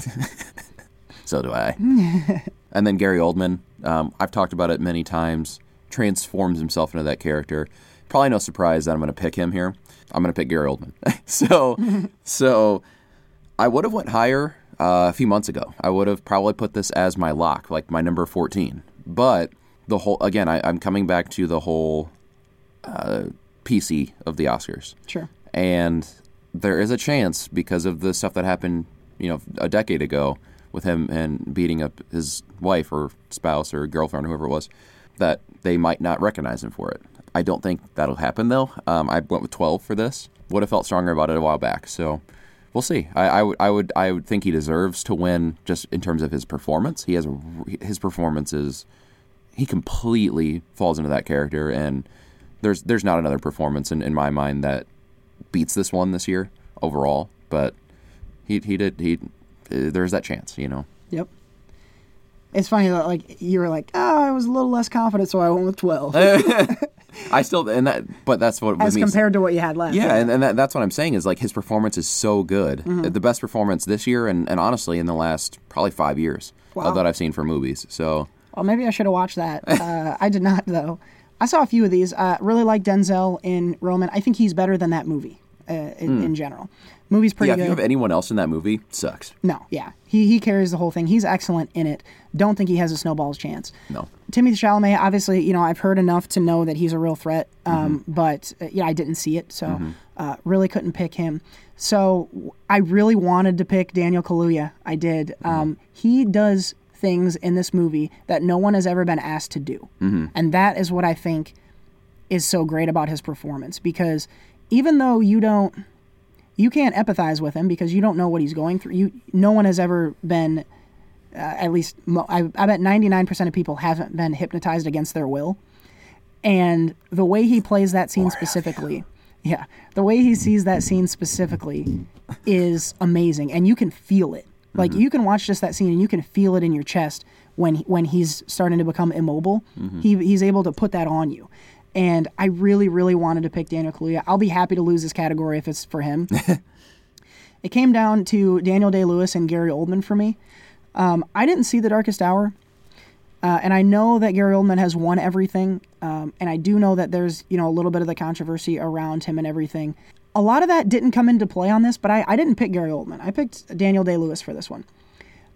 [laughs] so do I. [laughs] and then Gary Oldman, um, I've talked about it many times. Transforms himself into that character. Probably no surprise that I'm going to pick him here. I'm going to pick Gary Oldman. [laughs] so, so I would have went higher uh, a few months ago. I would have probably put this as my lock, like my number 14. But the whole again, I, I'm coming back to the whole uh, PC of the Oscars, Sure. and there is a chance because of the stuff that happened, you know, a decade ago with him and beating up his wife or spouse or girlfriend, whoever it was, that they might not recognize him for it. I don't think that'll happen though. Um, I went with 12 for this. Would have felt stronger about it a while back. So we'll see. I, I would I would I would think he deserves to win just in terms of his performance. He has a, his performance is he completely falls into that character and there's there's not another performance in, in my mind that beats this one this year overall. But he he did he there's that chance, you know. Yep. It's funny that like you were like, oh, I was a little less confident, so I went with twelve [laughs] [laughs] I still and that but that's what as compared to what you had left. Yeah, and, and that, that's what I'm saying is like his performance is so good, Mm-hmm. the best performance this year, and, and honestly in the last probably five years Wow. that I've seen for movies. So Well, maybe I should have watched that. [laughs] Uh, I did not though. I saw a few of these. Uh, really like Denzel in Roman. I think he's better than that movie uh, in, in general. Movie's pretty yeah, if good. you have anyone else in that movie, sucks. No, yeah, he he carries the whole thing. He's excellent in it. Don't think he has a snowball's chance. No. Timothée Chalamet, obviously, you know, I've heard enough to know that he's a real threat. Um, But uh, yeah, I didn't see it, so uh, really couldn't pick him. So I really wanted to pick Daniel Kaluuya. I did. Um, he does things in this movie that no one has ever been asked to do, and that is what I think is so great about his performance. Because even though you don't you can't empathize with him because you don't know what he's going through. You, no one has ever been, uh, at least mo- I, I bet ninety nine percent of people haven't been hypnotized against their will. And the way he plays that scene specifically, yeah, the way he sees that scene specifically is amazing, and you can feel it. Like you can watch just that scene, and you can feel it in your chest when when he's starting to become immobile. He he's able to put that on you. And I really, really wanted to pick Daniel Kaluuya. I'll be happy to lose this category if it's for him. [laughs] it came down to Daniel Day Lewis and Gary Oldman for me. Um, I didn't see The Darkest Hour, uh, and I know that Gary Oldman has won everything, um, and I do know that there's you know a little bit of the controversy around him and everything. A lot of that didn't come into play on this, but I, I didn't pick Gary Oldman. I picked Daniel Day Lewis for this one.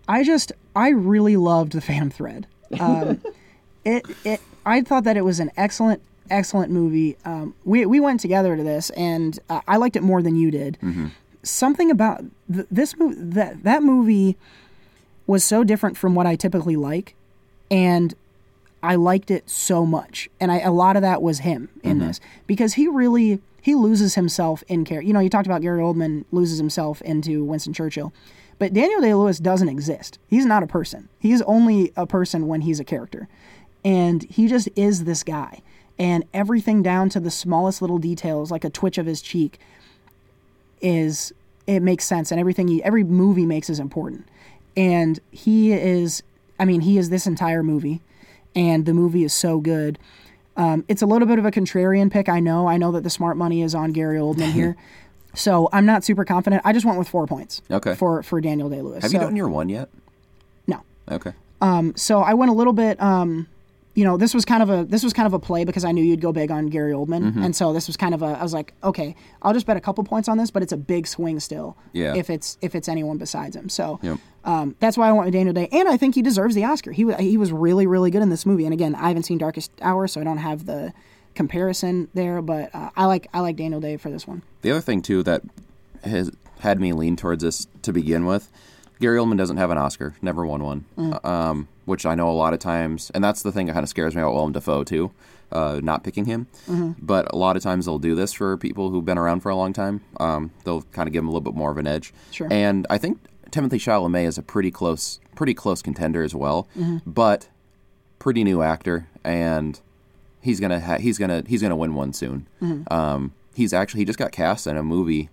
I just I really loved the Phantom Thread. Um, [laughs] it it I thought that it was an excellent excellent movie. Um, we we went together to this, and uh, I liked it more than you did. Something about th- this movie that that movie was so different from what I typically like, and I liked it so much. And I, a lot of that was him in this because he really he loses himself in character. You know, you talked about Gary Oldman loses himself into Winston Churchill. But Daniel Day Lewis doesn't exist. He's not a person. He's only a person when he's a character. And he just is this guy. And everything down to the smallest little details, like a twitch of his cheek, is it makes sense. And everything he, every movie makes is important. And he is, I mean, he is this entire movie. And the movie is so good. Um, it's a little bit of a contrarian pick, I know. I know that the smart money is on Gary Oldman here. [laughs] So I'm not super confident. I just went with four points. Okay. For for Daniel Day Lewis. Have you done your one yet? No. Okay. Um, so I went a little bit. Um, you know, this was kind of a this was kind of a play because I knew you'd go big on Gary Oldman, Mm-hmm. and so this was kind of a. I was like, okay, I'll just bet a couple points on this, but it's a big swing still. Yeah. If it's if it's anyone besides him, so Yep. Um, that's why I went with Daniel Day, and I think he deserves the Oscar. He he was really really good in this movie, and again, I haven't seen Darkest Hour, so I don't have the comparison there, but uh, I like I like Daniel Day for this one. The other thing too that has had me lean towards this to begin with, Gary Oldman doesn't have an Oscar, never won one, um, which I know a lot of times, and that's the thing that kind of scares me about Willem Dafoe too, uh, not picking him. But a lot of times they'll do this for people who've been around for a long time. Um, they'll kind of give them a little bit more of an edge. Sure. And I think Timothée Chalamet is a pretty close, pretty close contender as well, but pretty new actor, and he's gonna ha- he's gonna he's gonna win one soon. Um, he's actually he just got cast in a movie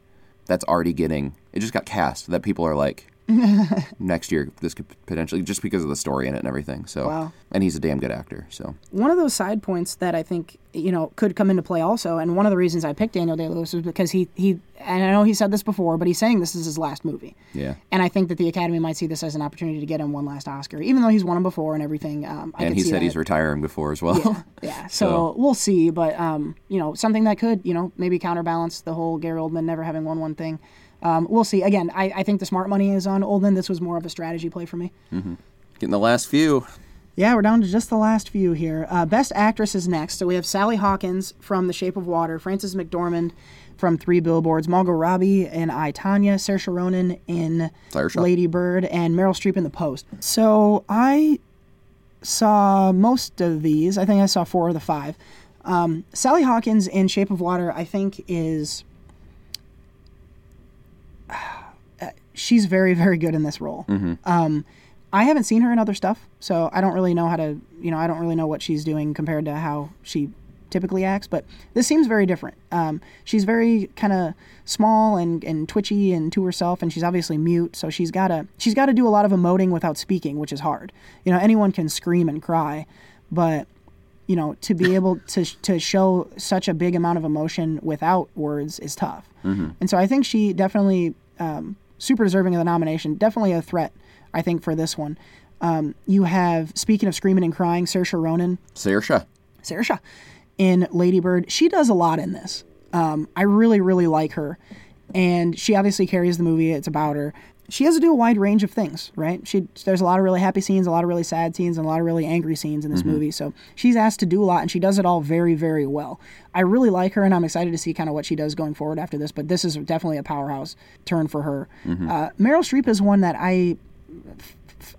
that's already getting it just got cast that people are like [laughs] next year this could potentially just because of the story in it and everything. So Wow. and he's a damn good actor. So One of those side points that I think you know could come into play also, and one of the reasons I picked Daniel Day Lewis was because he he and I know he said this before, but he's saying this is his last movie. yeah, And I think that the Academy might see this as an opportunity to get him one last Oscar, even though he's won them before and everything. Um, I and he see said that. he's retiring before as well. Yeah, [laughs] so, we'll see, but um, you know, something that could, you know, maybe counterbalance the whole Gary Oldman never having won one thing. Um, we'll see. Again, I, I think the smart money is on Olden. This was more of a strategy play for me. Getting the last few. Yeah, we're down to just the last few here. Uh, Best Actress is next. So we have Sally Hawkins from The Shape of Water, Frances McDormand from Three Billboards, Margot Robbie in I, Tonya, Saoirse Ronan in Saoirse. Lady Bird, and Meryl Streep in The Post. So I saw most of these. I think I saw four of the five. Um, Sally Hawkins in Shape of Water, I think, is. She's very, very good in this role. Um, I haven't seen her in other stuff, so I don't really know how to, you know, I don't really know what she's doing compared to how she typically acts. But this seems very different. Um, she's very kind of small and, and twitchy and to herself, and she's obviously mute, so she's gotta she's got to do a lot of emoting without speaking, which is hard. You know, anyone can scream and cry, but you know, to be able to to show such a big amount of emotion without words is tough. And so I think she definitely um, super deserving of the nomination. Definitely a threat, I think, for this one. Um, you have speaking of screaming and crying, Saoirse Ronan, Saoirse. Saoirse in Lady Bird. She does a lot in this. Um, I really, really like her, and she obviously carries the movie. It's about her. She has to do a wide range of things, right? She there's a lot of really happy scenes, a lot of really sad scenes, and a lot of really angry scenes in this movie. So she's asked to do a lot, and she does it all very, very well. I really like her, and I'm excited to see kind of what she does going forward after this. But this is definitely a powerhouse turn for her. Uh, Meryl Streep is one that I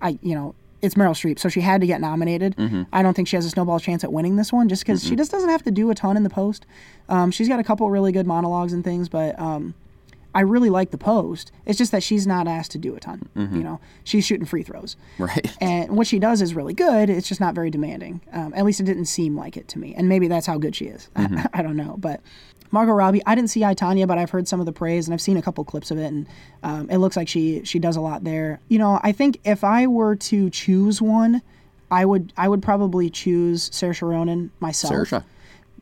I you know it's Meryl Streep, so she had to get nominated. I don't think she has a snowball chance at winning this one, just because she just doesn't have to do a ton in the post. Um, she's got a couple really good monologues and things, but um, I really like the post. It's just that she's not asked to do a ton. You know, she's shooting free throws, Right. [laughs] and what she does is really good. It's just not very demanding. Um, at least it didn't seem like it to me, and maybe that's how good she is. [laughs] I, don't know, but. Margot Robbie, I didn't see I Tonya, but I've heard some of the praise and I've seen a couple clips of it, and um, it looks like she she does a lot there. You know, I think if I were to choose one, I would I would probably choose Saoirse Ronan myself Saoirse.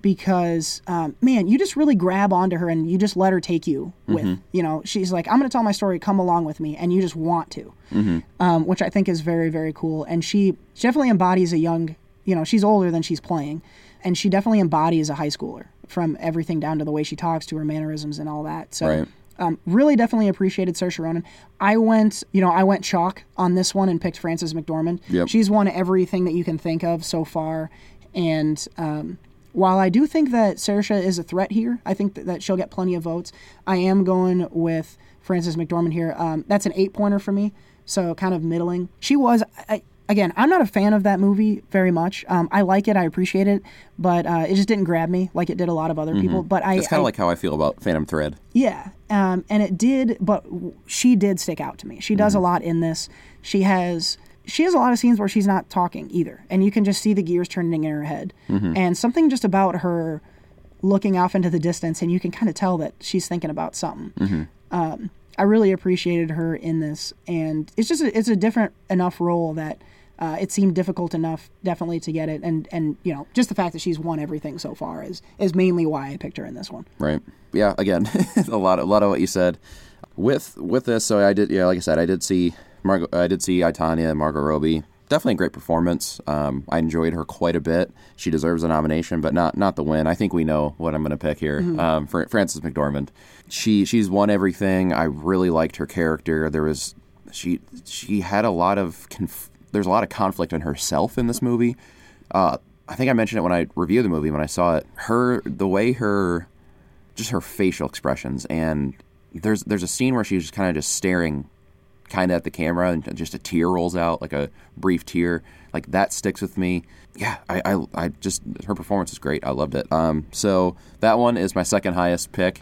Because um, man, you just really grab onto her and you just let her take you with. You know, she's like, I'm going to tell my story. Come along with me, and you just want to, um, which I think is very very cool. And she she definitely embodies a young. You know, she's older than she's playing, and she definitely embodies a high schooler from everything down to the way she talks to her mannerisms and all that. So. Right. Um, really, definitely appreciated Saoirse Ronan. I went, you know, I went chalk on this one and picked Frances McDormand. Yep. She's won everything that you can think of so far, and um, while I do think that Saoirse is a threat here, I think that, that she'll get plenty of votes. I am going with Frances McDormand here. Um, that's an eight pointer for me, so kind of middling. She was. I, Again, I'm not a fan of that movie very much. Um, I like it, I appreciate it, but uh, it just didn't grab me like it did a lot of other people. But I, It's kind of like how I feel about Phantom Thread. yeah, um, and it did, but she did stick out to me. She does a lot in this. She has she has a lot of scenes where she's not talking either, and you can just see the gears turning in her head, and something just about her looking off into the distance, and you can kind of tell that she's thinking about something. Um, I really appreciated her in this, and it's just a, it's a different enough role that. Uh, it seemed difficult enough, definitely, to get it, and and you know, just the fact that she's won everything so far is is mainly why I picked her in this one. Right. Yeah. Again, [laughs] a lot, a lot of what you said. With with this, so I did. Yeah, like I said, I did see I did see I, Tonya and Margot Robbie. Definitely a great performance. Um, I enjoyed her quite a bit. She deserves a nomination, but not not the win. I think we know what I'm going to pick here. Um, for Frances McDormand, she she's won everything. I really liked her character. There was she she had a lot of conf- there's a lot of conflict in herself in this movie. Uh, I think I mentioned it when I reviewed the movie when I saw it. Her the way her just her facial expressions and there's there's a scene where she's just kind of just staring kind of at the camera and just a tear rolls out, like a brief tear. Like that sticks with me. Yeah, I, I, I just her performance is great. I loved it. Um, so that one is my second highest pick.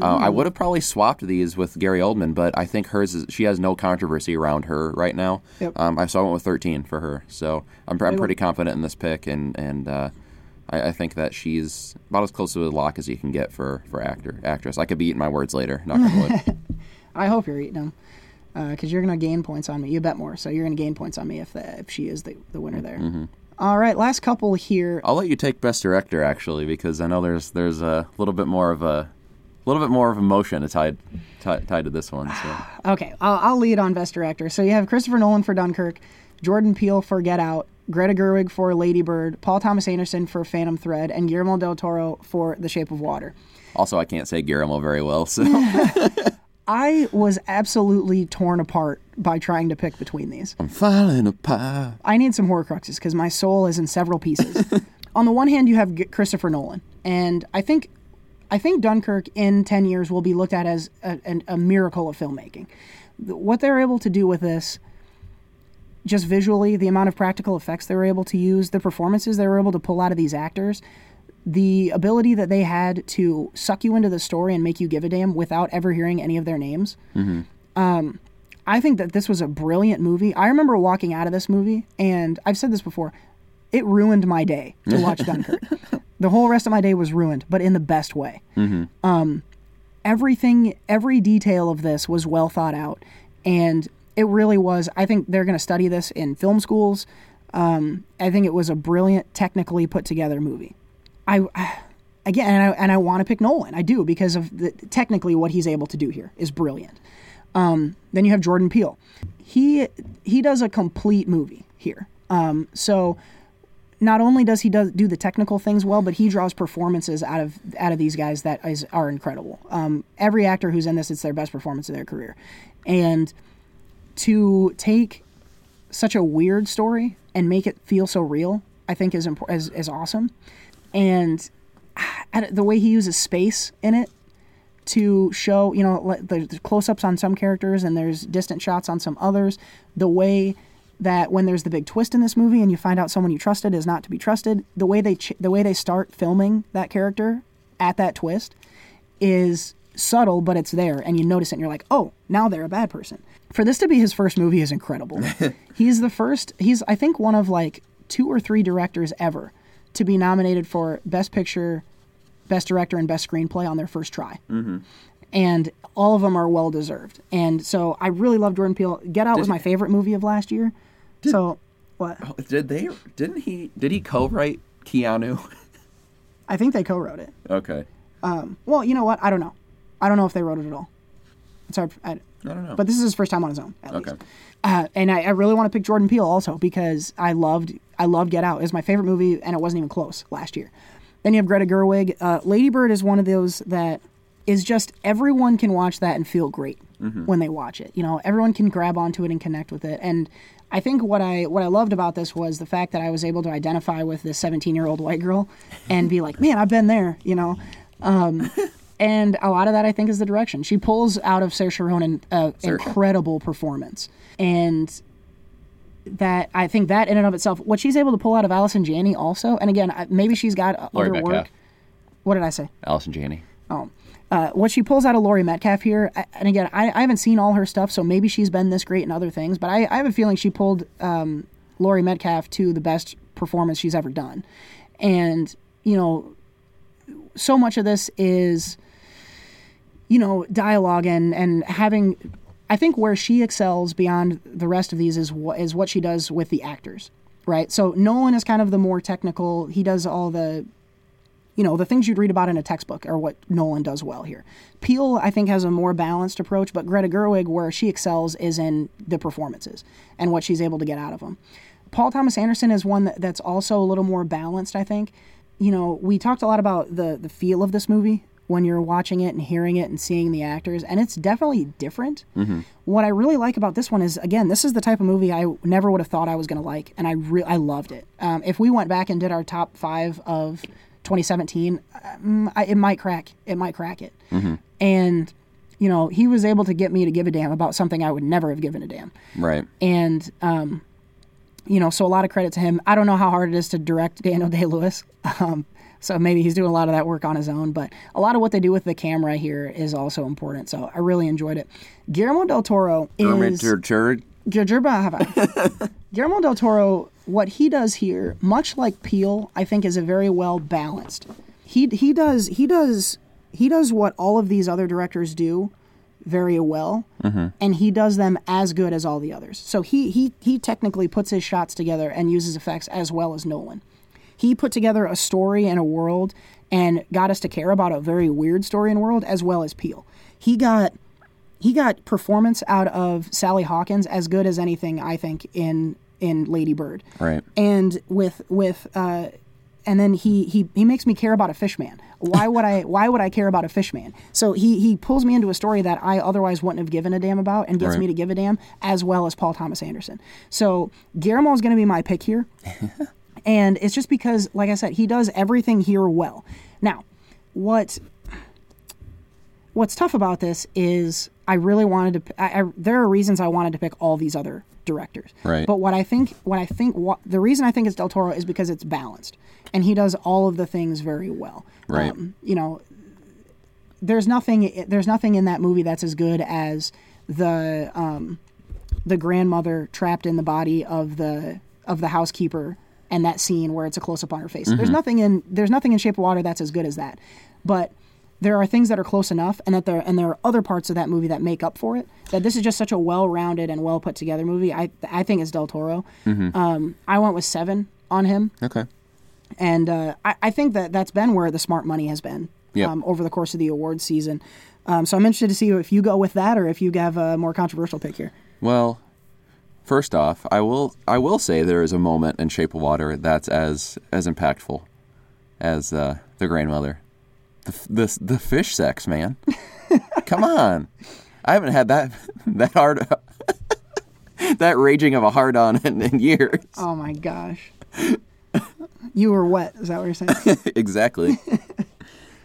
Uh, I would have probably swapped these with Gary Oldman, but I think hers is she has no controversy around her right now. Yep. Um, I saw I went with 13 for her, so I'm, I'm pretty confident in this pick, and and uh, I, I think that she's about as close to a lock as you can get for for actor actress. I could be eating my words later. Knock on wood. [laughs] I hope you're eating them because you're going to gain points on me. You bet more, so you're going to gain points on me if the, if she is the, the winner there. Mm-hmm. All right, last couple here. I'll let you take best director actually because I know there's there's a little bit more of a little bit more of emotion tied tied, tied to this one. So [sighs] Okay, I'll, I'll lead on Best Director. So you have Christopher Nolan for Dunkirk, Jordan Peele for Get Out, Greta Gerwig for Lady Bird, Paul Thomas Anderson for Phantom Thread, and Guillermo del Toro for The Shape of Water. also I can't say Guillermo very well, so [laughs] [laughs] I was absolutely torn apart by trying to pick between these. I'm falling apart. I need some Horcruxes because my soul is in several pieces. [laughs] on the one hand, you have Christopher Nolan, and I think I think Dunkirk in ten years will be looked at as a, an- a miracle of filmmaking. What they're able to do with this, just visually, the amount of practical effects they were able to use, the performances they were able to pull out of these actors, the ability that they had to suck you into the story and make you give a damn without ever hearing any of their names. Um, I think that this was a brilliant movie. I remember walking out of this movie, and I've said this before, it ruined my day to watch [laughs] Dunkirk. the whole rest of my day was ruined, but in the best way. Um, everything, every detail of this was well thought out, and it really was. I think they're going to study this in film schools. Um, I think it was a brilliant, technically put together movie. I again, and I, and I want to pick Nolan. I do because of the, technically what he's able to do here is brilliant. Um, then you have Jordan Peele. He he does a complete movie here. Um, so not only does he does do the technical things well, but he draws performances out of out of these guys that is are incredible. Um, every actor who's in this, it's their best performance of their career, and to take such a weird story and make it feel so real, I think is is, is awesome. And the way he uses space in it to show, you know, there's close-ups on some characters and there's distant shots on some others. The way that when there's the big twist in this movie and you find out someone you trusted is not to be trusted, the way they ch- the way they start filming that character at that twist is subtle, but it's there, and you notice it, and you're like, oh, now they're a bad person. For this to be his first movie is incredible. [laughs] he's the first. He's I think one of like two or three directors ever to be nominated for Best Picture, Best Director, and Best Screenplay on their first try. Mm-hmm. And all of them are well deserved. And so I really love Jordan Peele. Get Out was my favorite movie of last year. so what? Did they? Didn't he? Did he co-write Keanu? I think they co-wrote it. okay. Well, you know what? I don't know. I don't know if they wrote it at all. I, I don't know. But this is his first time on his own, at Okay. least. Uh, and I, I really want to pick Jordan Peele also because I loved I loved Get Out. It was my favorite movie, and it wasn't even close last year. Then you have Greta Gerwig. Uh, Lady Bird is one of those that is just everyone can watch that and feel great when they watch it. You know, everyone can grab onto it and connect with it. And I think what I what I loved about this was the fact that I was able to identify with this 17 year old white girl and be like, man, I've been there. You know. Um, and a lot of that I think is the direction she pulls out of Saoirse Ronan an incredible performance, and that I think that in and of itself, what she's able to pull out of Allison Janney also, and again, maybe she's got Laurie other work. What did I say? Allison Janney. Oh. Uh, what she pulls out of Laurie Metcalf here, I- and again, I, I haven't seen all her stuff, so maybe she's been this great in other things, but I, I have a feeling she pulled um, Laurie Metcalf to the best performance she's ever done. And, you know, so much of this is, you know, dialogue and, and having. I think where she excels beyond the rest of these is what is what she does with the actors, right? So Nolan is kind of the more technical. He does all the you know, the things you'd read about in a textbook are what Nolan does well here. Peele, I think, has a more balanced approach, but Greta Gerwig, where she excels, is in the performances and what she's able to get out of them. Paul Thomas Anderson is one that, that's also a little more balanced, I think. You know, we talked a lot about the, the feel of this movie when you're watching it and hearing it and seeing the actors, and it's definitely different. What I really like about this one is, again, this is the type of movie I never would have thought I was going to like, and I re- I loved it. Um, if we went back and did our top five of 2017, um, I, it might crack. It might crack it. And you know, he was able to get me to give a damn about something I would never have given a damn. Right. And, um, you know, so a lot of credit to him. I don't know how hard it is to direct Daniel Day Lewis. [laughs] Um, so maybe he's doing a lot of that work on his own, but a lot of what they do with the camera here is also important. So I really enjoyed it. Guillermo del Toro is. [laughs] Guillermo del Toro, what he does here, much like Peele, I think is a very well balanced. He he does he does he does what all of these other directors do very well, and he does them as good as all the others. So he he he technically puts his shots together and uses effects as well as Nolan. He put together a story and a world and got us to care about a very weird story and world as well as Peele. He got he got performance out of Sally Hawkins as good as anything I think in in Lady Bird. Right. And with with uh, and then he he he makes me care about a fishman. Why would I why would I care about a fishman? So he he pulls me into a story that I otherwise wouldn't have given a damn about and gets Right. me to give a damn as well as Paul Thomas Anderson. So Guillermo is going to be my pick here. [laughs] and it's just because like I said he does everything here well. Now, what what's tough about this is I really wanted to. I, I, there are reasons I wanted to pick all these other directors. Right. But what I think, what I think, what the reason I think it's Del Toro is because it's balanced, and he does all of the things very well. Right. Um, you know, there's nothing. There's nothing in that movie that's as good as the um, the grandmother trapped in the body of the of the housekeeper and that scene where it's a close up on her face. There's nothing in there's nothing in Shape of Water that's as good as that. But there are things that are close enough and that there and there are other parts of that movie that make up for it. That this is just such a well-rounded and well put together movie. I I think it's Del Toro. Um, I went with 7 on him Okay. and uh, I, I think that that's been where the smart money has been Yep. um, over the course of the awards season. Um, so I'm interested to see if you go with that or if you have a more controversial pick here. Well, first off, I will I will say there is a moment in Shape of Water that's as as impactful as uh, the grandmother. The the the fish sex, man. [laughs] Come on, I haven't had that [laughs] that hard [laughs] that raging of a hard on in, in years. Oh my gosh. you were wet. Is that what you're saying? exactly.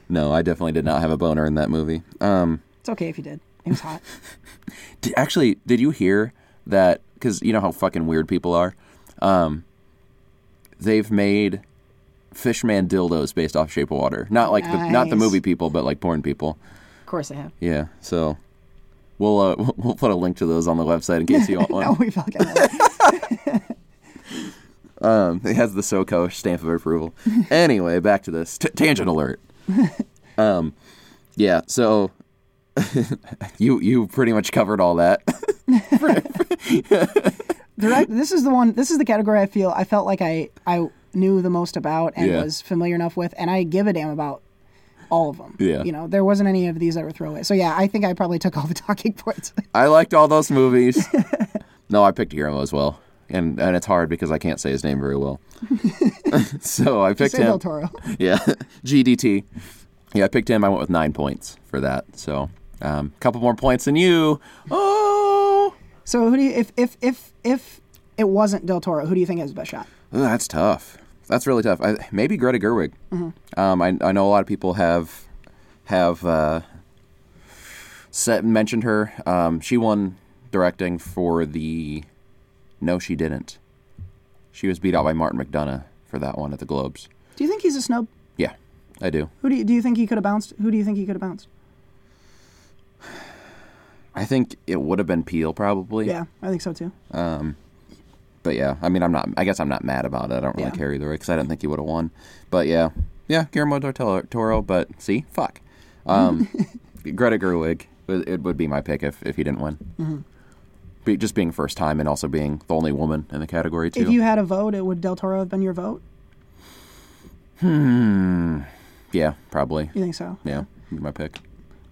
no, I definitely did not have a boner in that movie. Um, it's okay if you did. It was hot. Did, actually, did you hear that? Because you know how fucking weird people are. Um, they've made Fishman dildos based off Shape of Water. Not like the, not the Nice. movie people, but like porn people. Of course I have. Yeah. So we'll uh, we'll- [laughs] we'll put a link to those on the website in case you want [laughs] one. No, we fucking have. [laughs] Um, it has the SoCo stamp of approval. anyway, back to this T- tangent alert. um, yeah. So [laughs] you you pretty much covered all that. [laughs] This is the one. This is the category I feel I felt like I I knew the most about and Yeah. was familiar enough with, and I give a damn about all of them. Yeah. You know, there wasn't any of these that were throwaway. So yeah, I think I probably took all the [laughs] talking points. I liked all those movies. no, I picked Guillermo as well, and and it's hard because I can't say his name very well. so I picked Say Del him. Toro. Yeah, GDT. Yeah, I picked him. I went with nine points for that. So a um, couple more points than you. Oh, So who do you if if if if it wasn't Del Toro, who do you think has the best shot? Ooh, that's tough. That's really tough. I, maybe Greta Gerwig. Um, I, I know a lot of people have have uh, set, mentioned her. Um, she won directing for the. No, she didn't. She was beat out by Martin McDonagh for that one at the Globes. Do you think he's a snub? Yeah, I do. Who do you, do you think he could have bounced? Who do you think he could have bounced? I think it would have been Peele probably. Yeah, I think so too. But yeah, I mean, I'm not. I guess I'm not mad about it. I don't really Yeah. care either way because I didn't think he would have won. But yeah, yeah, Guillermo del Toro-. But see, fuck. Um, [laughs] Greta Gerwig. It would be my pick if, if he didn't win. Mm-hmm. Be, just being first time and also being the only woman in the category too. If you had a vote, it would Del Toro have been your vote? Hmm. Yeah, probably. You think so? Yeah, be my pick.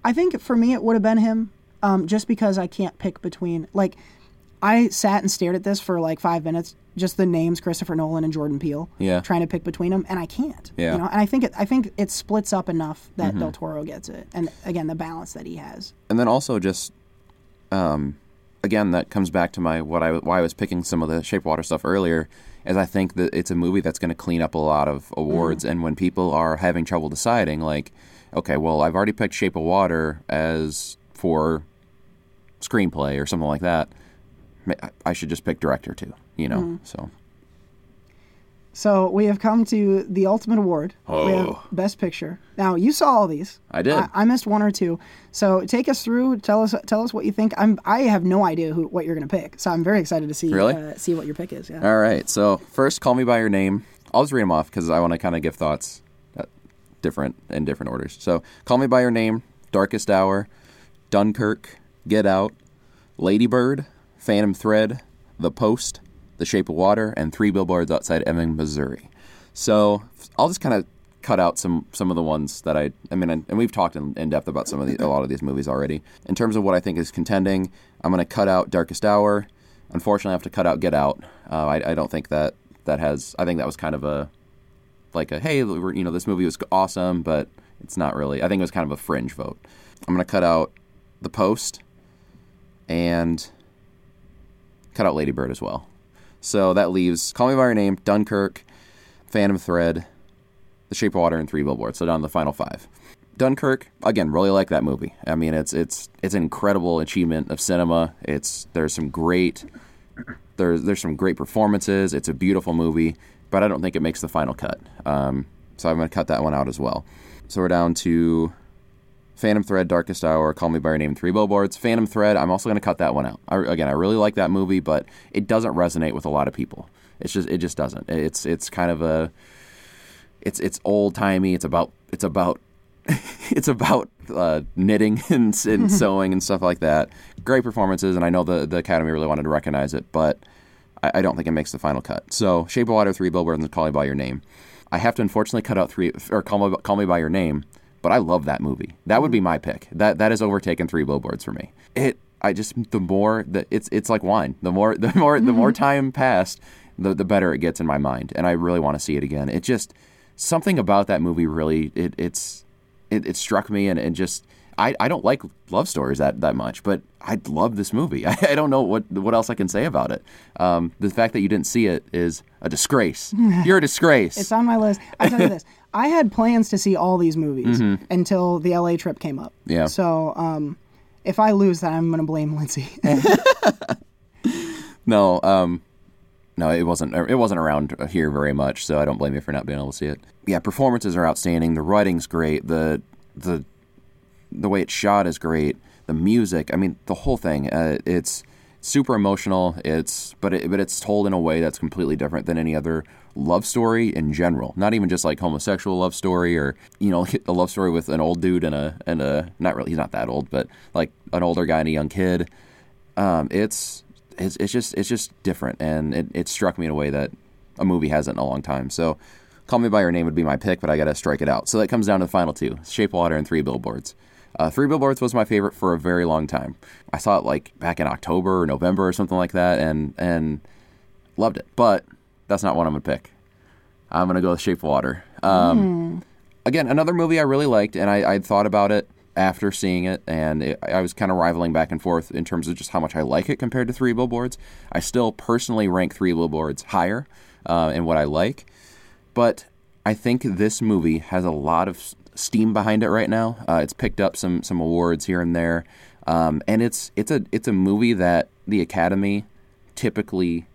I think for me it would have been him, um, just because I can't pick between like I sat and stared at this for like five minutes, just the names Christopher Nolan and Jordan Peele. Yeah. Trying to pick between them, and I can't. Yeah. Mm-hmm. You know, and I think it I think it splits up enough that Del Toro gets it. And again the balance that he has. and then also just um, again that comes back to my what I why I was picking some of the Shape Water stuff earlier is I think that it's a movie that's going to clean up a lot of awards and when people are having trouble deciding like okay well I've already picked Shape of Water as for screenplay or something like that, I should just pick director too. You know, Mm-hmm. so So we have come to the ultimate award. Oh. best picture. Now you saw all these. I did. I, I missed one or two. So take us through. Tell us. Tell us what you think. I'm. I have no idea who what you're going to pick. So I'm very excited to see. Really? Uh, see what your pick is. Yeah. All right. So first, call me by your name. I'll just read them off because I want to kind of give thoughts, uh, different in different orders. So, call me by your name. Darkest Hour, Dunkirk, Get Out, Lady Bird, Phantom Thread, The Post, The Shape of Water, and Three Billboards Outside Ebbing, Missouri. So I'll just kind of cut out some some of the ones that I I mean, and, we've talked in, in depth about some of the, a lot of these movies already. In terms of what I think is contending, I'm going to cut out Darkest Hour. Unfortunately, I have to cut out Get Out. Uh, I, I don't think that that has. I think that was kind of a like a hey, you know, this movie was awesome, but it's not really. I think it was kind of a fringe vote. I'm going to cut out The Post and cut out Lady Bird as well. So that leaves Call Me by Your Name, Dunkirk, Phantom Thread, The Shape of Water, and Three Billboards. So down to the final five. Dunkirk, again, really like that movie. I mean, it's it's it's an incredible achievement of cinema. It's there's some great there's there's some great performances. It's a beautiful movie, but I don't think it makes the final cut. Um, so I'm going to cut that one out as well. So we're down to Phantom Thread, Darkest Hour, Call Me by Your Name, Three Billboards. Phantom Thread, I'm also going to cut that one out. I, again, I really like that movie, but it doesn't resonate with a lot of people. It's just it just doesn't. It's it's kind of a it's it's old timey. It's about it's about [laughs] it's about uh, knitting [laughs] and, and [laughs] sewing and stuff like that. Great performances, and I know the the Academy really wanted to recognize it, but I, I don't think it makes the final cut. So, Shape of Water, Three Billboards, and Call Me by Your Name. I have to unfortunately cut out three or Call Me, Call Me by Your Name, but I love that movie. That would be mm-hmm. my pick. That that has overtaken Three Billboards for me. It I just the more that it's it's like wine. The more [laughs] the more the more mm-hmm. time passed, the the better it gets in my mind, and I really want to see it again. It just something about that movie really it it's it, it struck me and, and just I, I don't like love stories that, that much, but I love this movie. [laughs] I, I don't know what what else I can say about it. Um, the fact that you didn't see it is a disgrace. [laughs] You're a disgrace. It's on my list. I tell you this. [laughs] I had plans to see all these movies until the LA trip came up. Mm-hmm. Yeah. So um, if I lose that, I'm going to blame Lindsay. no, um, no, it wasn't. It wasn't around here very much, so I don't blame you for not being able to see it. Yeah, performances are outstanding. The writing's great. The the the way it's shot is great. The music, I mean, the whole thing. Uh, it's super emotional. It's but it, but it's told in a way that's completely different than any other love story in general. Not even just like homosexual love story or you know [laughs] a love story with an old dude and a and a not really he's not that old, but like an older guy and a young kid. Um, it's it's it's just it's just different, and it, it struck me in a way that a movie hasn't in a long time. So, Call Me by Your Name would be my pick, but I got to strike it out. So that comes down to the final two: Shape Water and Three Billboards. Uh, Three Billboards was my favorite for a very long time. I saw it like back in October or November or something like that, and and loved it. But that's not what I'm gonna pick. I'm gonna go with Shape of Water. Um, Again, another movie I really liked, and I I thought about it after seeing it, and it, I was kind of rivaling back and forth in terms of just how much I like it compared to Three Billboards. I still personally rank Three Billboards higher uh, in what I like, but I think this movie has a lot of steam behind it right now. Uh, it's picked up some some awards here and there, um, and it's it's a it's a movie that the Academy typically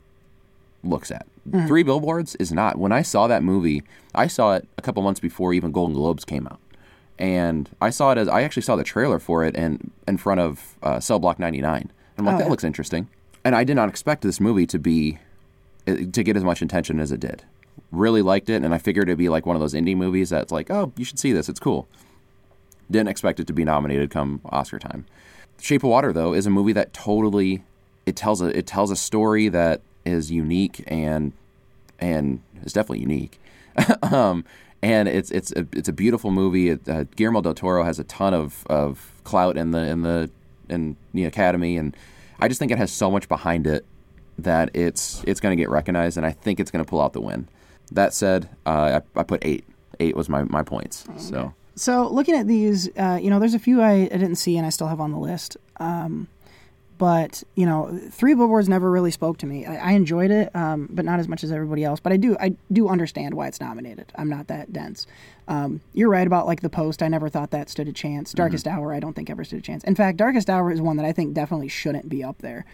looks at. Three Billboards is not. When I saw that movie, I saw it a couple months before even Golden Globes came out, and I saw it as I actually saw the trailer for it and in front of uh, Cell Block 99. I'm like, that looks interesting, and I did not expect this movie to be uh, to get as much attention as it did. Really liked it, and I figured it'd be like one of those indie movies that's like, oh, you should see this. It's cool. Didn't expect it to be nominated come Oscar time. Shape of Water though is a movie that totally it tells a it tells a story that is unique and and is definitely unique. [laughs] um, and it's it's a, it's a beautiful movie. It, uh, Guillermo del Toro has a ton of, of clout in the in the in the Academy, and I just think it has so much behind it that it's it's going to get recognized, and I think it's going to pull out the win. That said, uh, I, I put eight. Eight was my, my points. So So looking at these, uh, you know, there's a few I, I didn't see and I still have on the list. Um, but you know, Three Billboards never really spoke to me. I, I enjoyed it, um, but not as much as everybody else. But I do, I do understand why it's nominated. I'm not that dense. Um, you're right about like the post. I never thought that stood a chance. Darkest Hour, I don't think ever stood a chance. In fact, Darkest Hour is one that I think definitely shouldn't be up there.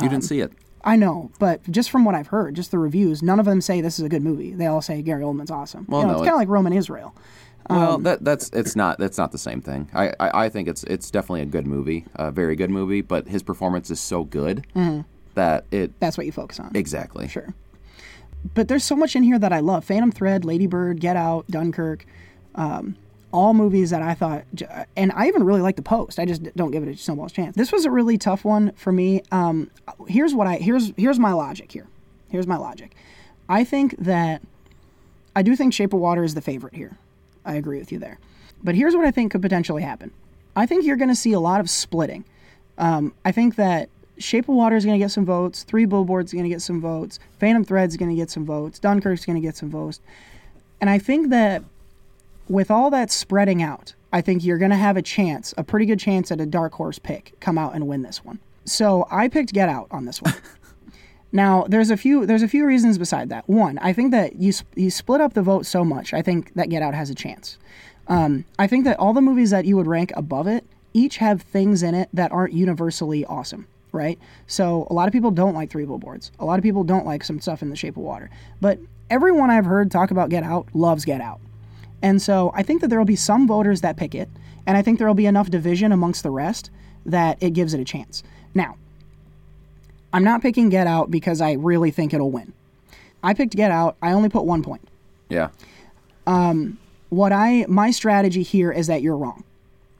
You didn't see it. I know, but just from what I've heard, just the reviews, none of them say this is a good movie. They all say Gary Oldman's awesome. Well, you know, no, it's kind of like Roman Israel. Well, Um, that that's it's not that's not the same thing. I, I, I think it's it's definitely a good movie, a very good movie. But his performance is so good that it That's what you focus on. exactly. Sure. But there's so much in here that I love. Phantom Thread, Lady Bird, Get Out, Dunkirk, um, all movies that I thought, and I even really like The Post. I just don't give it a snowball's chance. This was a really tough one for me. Um, here's what I here's here's my logic here. Here's my logic. I think that I do think Shape of Water is the favorite here. I agree with you there. But here's what I think could potentially happen. I think you're going to see a lot of splitting. Um, I think that Shape of Water is going to get some votes. Three Billboards is going to get some votes. Phantom Thread's going to get some votes. Dunkirk's going to get some votes. And I think that with all that spreading out, I think you're going to have a chance, a pretty good chance at a dark horse pick come out and win this one. So I picked Get Out on this one. [laughs] Now, there's a few there's a few reasons beside that. One, I think that you you split up the vote so much. I think that Get Out has a chance. Um, I think that all the movies that you would rank above it each have things in it that aren't universally awesome, right? So a lot of people don't like Three Billboards. A lot of people don't like some stuff in The Shape of Water. But everyone I've heard talk about Get Out loves Get Out. And so I think that there will be some voters that pick it, and I think there will be enough division amongst the rest that it gives it a chance. Now, I'm not picking Get Out because I really think it'll win. I picked Get Out. I only put one point. Yeah. Um, What I my strategy here is that you're wrong.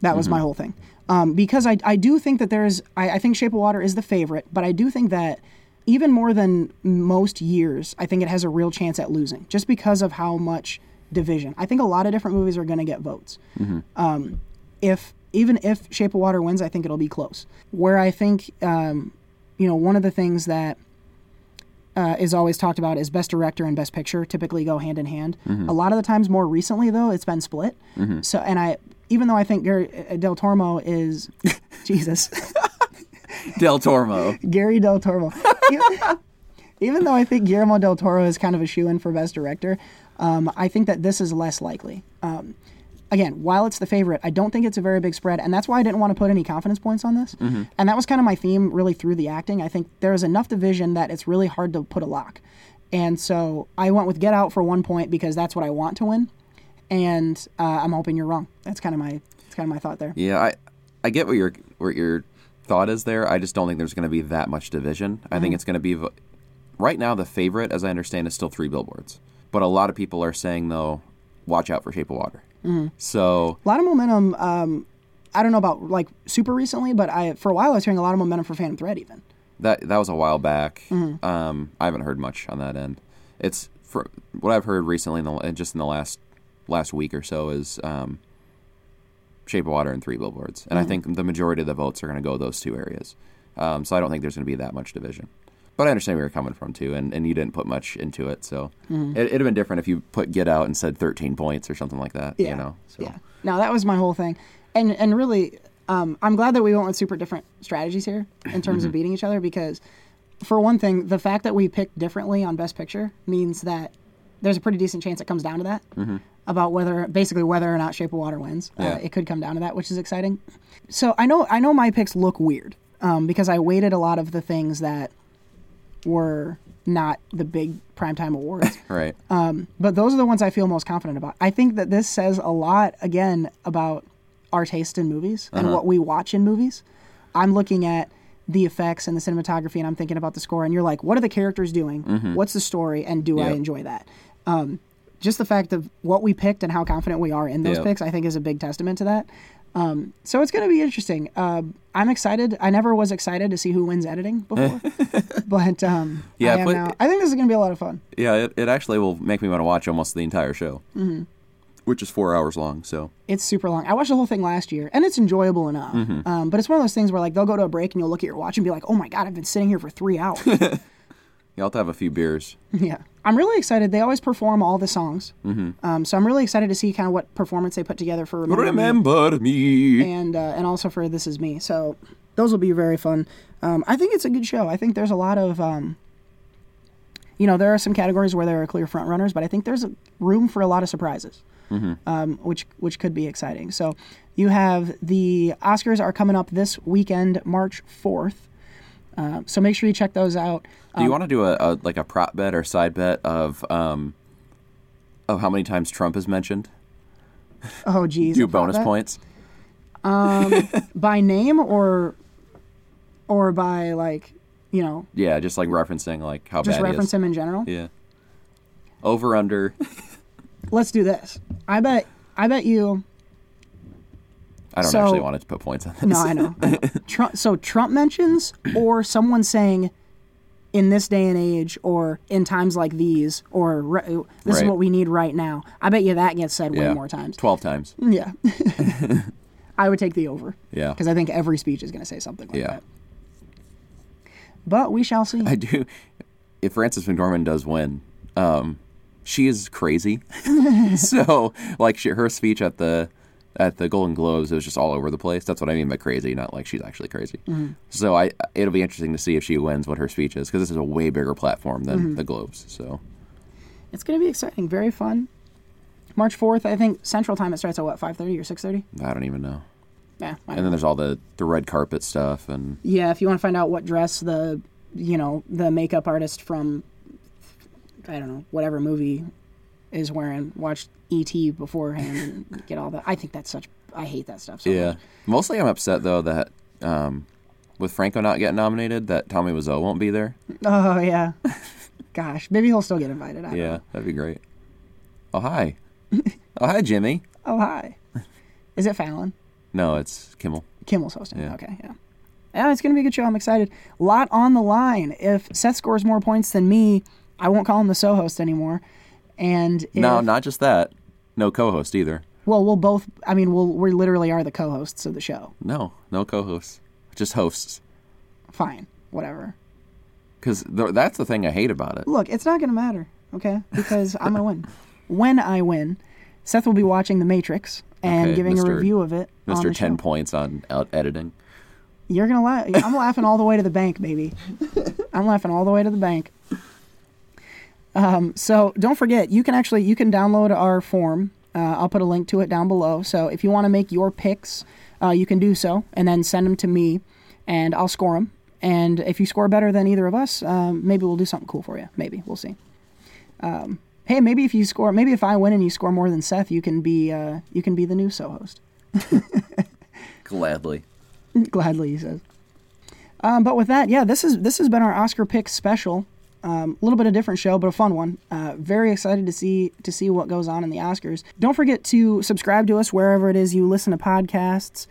That was my whole thing. Um, because I, I do think that there's I, I think Shape of Water is the favorite, but I do think that even more than most years, I think it has a real chance at losing just because of how much division. I think a lot of different movies are going to get votes. Um, if even if Shape of Water wins, I think it'll be close. Where I think um, you know one of the things that uh, is always talked about is best director and best picture typically go hand in hand. A lot of the times, more recently though, it's been split. So, and I even though I think Gary, uh, Del Toro is [laughs] Jesus, Del Tormo. Gary Del Toro, even, [laughs] even though I think Guillermo Del Toro is kind of a shoe in for best director, um, I think that this is less likely. Um, again, while it's the favorite, I don't think it's a very big spread, and that's why I didn't want to put any confidence points on this. And that was kind of my theme really through the acting. I think there is enough division that it's really hard to put a lock. And so I went with Get Out for one point because that's what I want to win, and uh, I'm hoping you're wrong. That's kind of my that's kind of my thought there. Yeah, I I get what your what your thought is there. I just don't think there's going to be that much division. I think it's going to be right now the favorite, as I understand, is still three billboards. But a lot of people are saying though, watch out for Shape of Water. So A lot of momentum. Um, I don't know about like super recently, but I for a while I was hearing a lot of momentum for Phantom Thread even. that that was a while back. Um, I haven't heard much on that end. It's for what I've heard recently, in the, just in the last last week or so, is um, Shape of Water and Three Billboards, and I think the majority of the votes are going to go those two areas. Um, so I don't think there's going to be that much division. But I understand where you're coming from too, and, and you didn't put much into it, so it, it'd have been different if you put Get Out and said 13 points or something like that. Yeah. You know, so Yeah. No, that was my whole thing, and and really, um, I'm glad that we went with super different strategies here in terms Mm-hmm. of beating each other because, for one thing, the fact that we picked differently on Best Picture means that there's a pretty decent chance it comes down to that about whether basically whether or not Shape of Water wins. Mm-hmm. Yeah. Uh, it could come down to that, which is exciting. So I know I know my picks look weird um, because I weighted a lot of the things that were not the big primetime awards. [laughs] right. Um, but those are the ones I feel most confident about. I think that this says a lot again about our taste in movies and uh-huh. what we watch in movies. I'm looking at the effects and the cinematography and I'm thinking about the score and you're like, what are the characters doing? Mm-hmm. What's the story and do I enjoy that? Um, just the fact of what we picked and how confident we are in those Yep. picks, I think is a big testament to that. Um, so it's going to be interesting. Um I'm excited. I never was excited to see who wins editing before, [laughs] but um, Yeah, I but- now. I think this is going to be a lot of fun. Yeah, it, it actually will make me want to watch almost the entire show, mm-hmm. which is four hours long. So It's super long. I watched the whole thing last year, and it's enjoyable enough. Mm-hmm. Um, but it's one of those things where like they'll go to a break and you'll look at your watch and be like, "Oh my god, I've been sitting here for three hours." [laughs] you'll have to have a few beers. [laughs] yeah, I'm really excited. They always perform all the songs, mm-hmm. um, so I'm really excited to see kind of what performance they put together for Remember, Me Remember me. and uh, and also for This Is Me. So those will be very fun. Um, I think it's a good show. I think there's a lot of, um, you know, there are some categories where there are clear front runners, but I think there's a room for a lot of surprises, um, which which could be exciting. So you have the Oscars are coming up this weekend, March fourth. Uh, so make sure you check those out. Do you want to do a, a like a prop bet or side bet of um of how many times Trump is mentioned? Oh, geez. [laughs] Do bonus bet? points? [laughs] by name or or by like you know Yeah, just like referencing like how just bad reference he is. him in general. Yeah. Over under. Let's do this. I bet I bet you. I don't So- actually want to put points on this. No, I know. I [laughs] know. Trump, so Trump mentions or someone saying in this day and age or in times like these or re- this is what we need right now. I bet you that gets said way more times. Twelve times. Yeah. [laughs] I would take the over Yeah. because I think every speech is going to say something like Yeah. that. But we shall see. I do. If Frances McDormand does win, um, she is crazy. [laughs] so, like, she, her speech at the at the Golden Globes it was just all over the place. That's what I mean by crazy, not like she's actually crazy. Mm-hmm. So, I it'll be interesting to see if she wins what her speech is because this is a way bigger platform than Mm-hmm. the Globes. So, It's going to be exciting, very fun. March 4th, I think Central Time it starts at what, 5:30 or 6:30? I don't even know. Yeah. And then there's all the the red carpet stuff and Yeah, if you want to find out what dress the, you know, the makeup artist from I don't know, whatever movie is wearing, watch E.T. beforehand and get all that. I think that's such I hate that stuff so yeah. much. Mostly, I'm upset though that um, with Franco not getting nominated, that Tommy Wiseau won't be there. Oh yeah. [laughs] Gosh, maybe he'll still get invited. I Yeah, know. that'd be great. Oh hi, oh hi Jimmy. [laughs] Oh hi. Is it Fallon? No, it's Kimmel. Kimmel's hosting. Yeah. Okay, yeah. Yeah, it's going to be a good show. I'm excited. Lot on the line. If Seth scores more points than me, I won't call him the so host anymore. And if, No, not just that. No co-host either. well, we'll both. I mean, we'll we literally are the co-hosts of the show. No, no co-hosts. Just hosts. Fine, whatever. Because th- that's the thing I hate about it. Look, it's not going to matter, okay? Because I'm going to win. [laughs] When I win, Seth will be watching The Matrix and Okay, giving a review of it. on Mr. the Ten show. points on out editing. You're gonna laugh. I'm laughing all the way to the bank, baby. [laughs] I'm laughing all the way to the bank. Um, so don't forget, you can actually you can download our form. Uh, I'll put a link to it down below. So if you want to make your picks, uh, you can do so, and then send them to me, and I'll score them. And if you score better than either of us, um, maybe we'll do something cool for you. Maybe we'll see. Um, hey, maybe if you score, maybe if I win and you score more than Seth, you can be uh, you can be the new so host. [laughs] Gladly. Gladly, he says. Um, but with that, yeah, this is this has been our Oscar pick special. Um, a little bit of different show, but a fun one. Uh, very excited to see to see what goes on in the Oscars. Don't forget to subscribe to us wherever it is you listen to podcasts,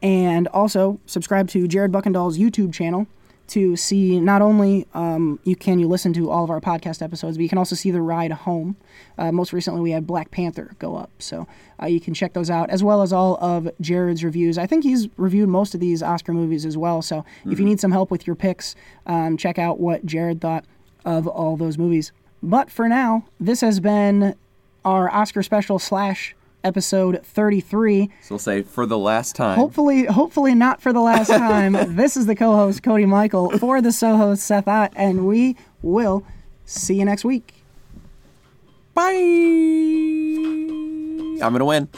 and also subscribe to Jared Buckendall's YouTube channel to see not only um, you can you listen to all of our podcast episodes, but you can also see the ride home. Uh, most recently, we had Black Panther go up, so uh, you can check those out as well as all of Jared's reviews. I think he's reviewed most of these Oscar movies as well. So if you need some help with your picks, um, check out what Jared thought of all those movies. But for now, this has been our Oscar special slash episode 33. So we'll say for the last time. Hopefully, hopefully not for the last time. [laughs] this is the co-host Cody Michael for the so-host Seth Ott, and we will see you next week. Bye. I'm gonna win.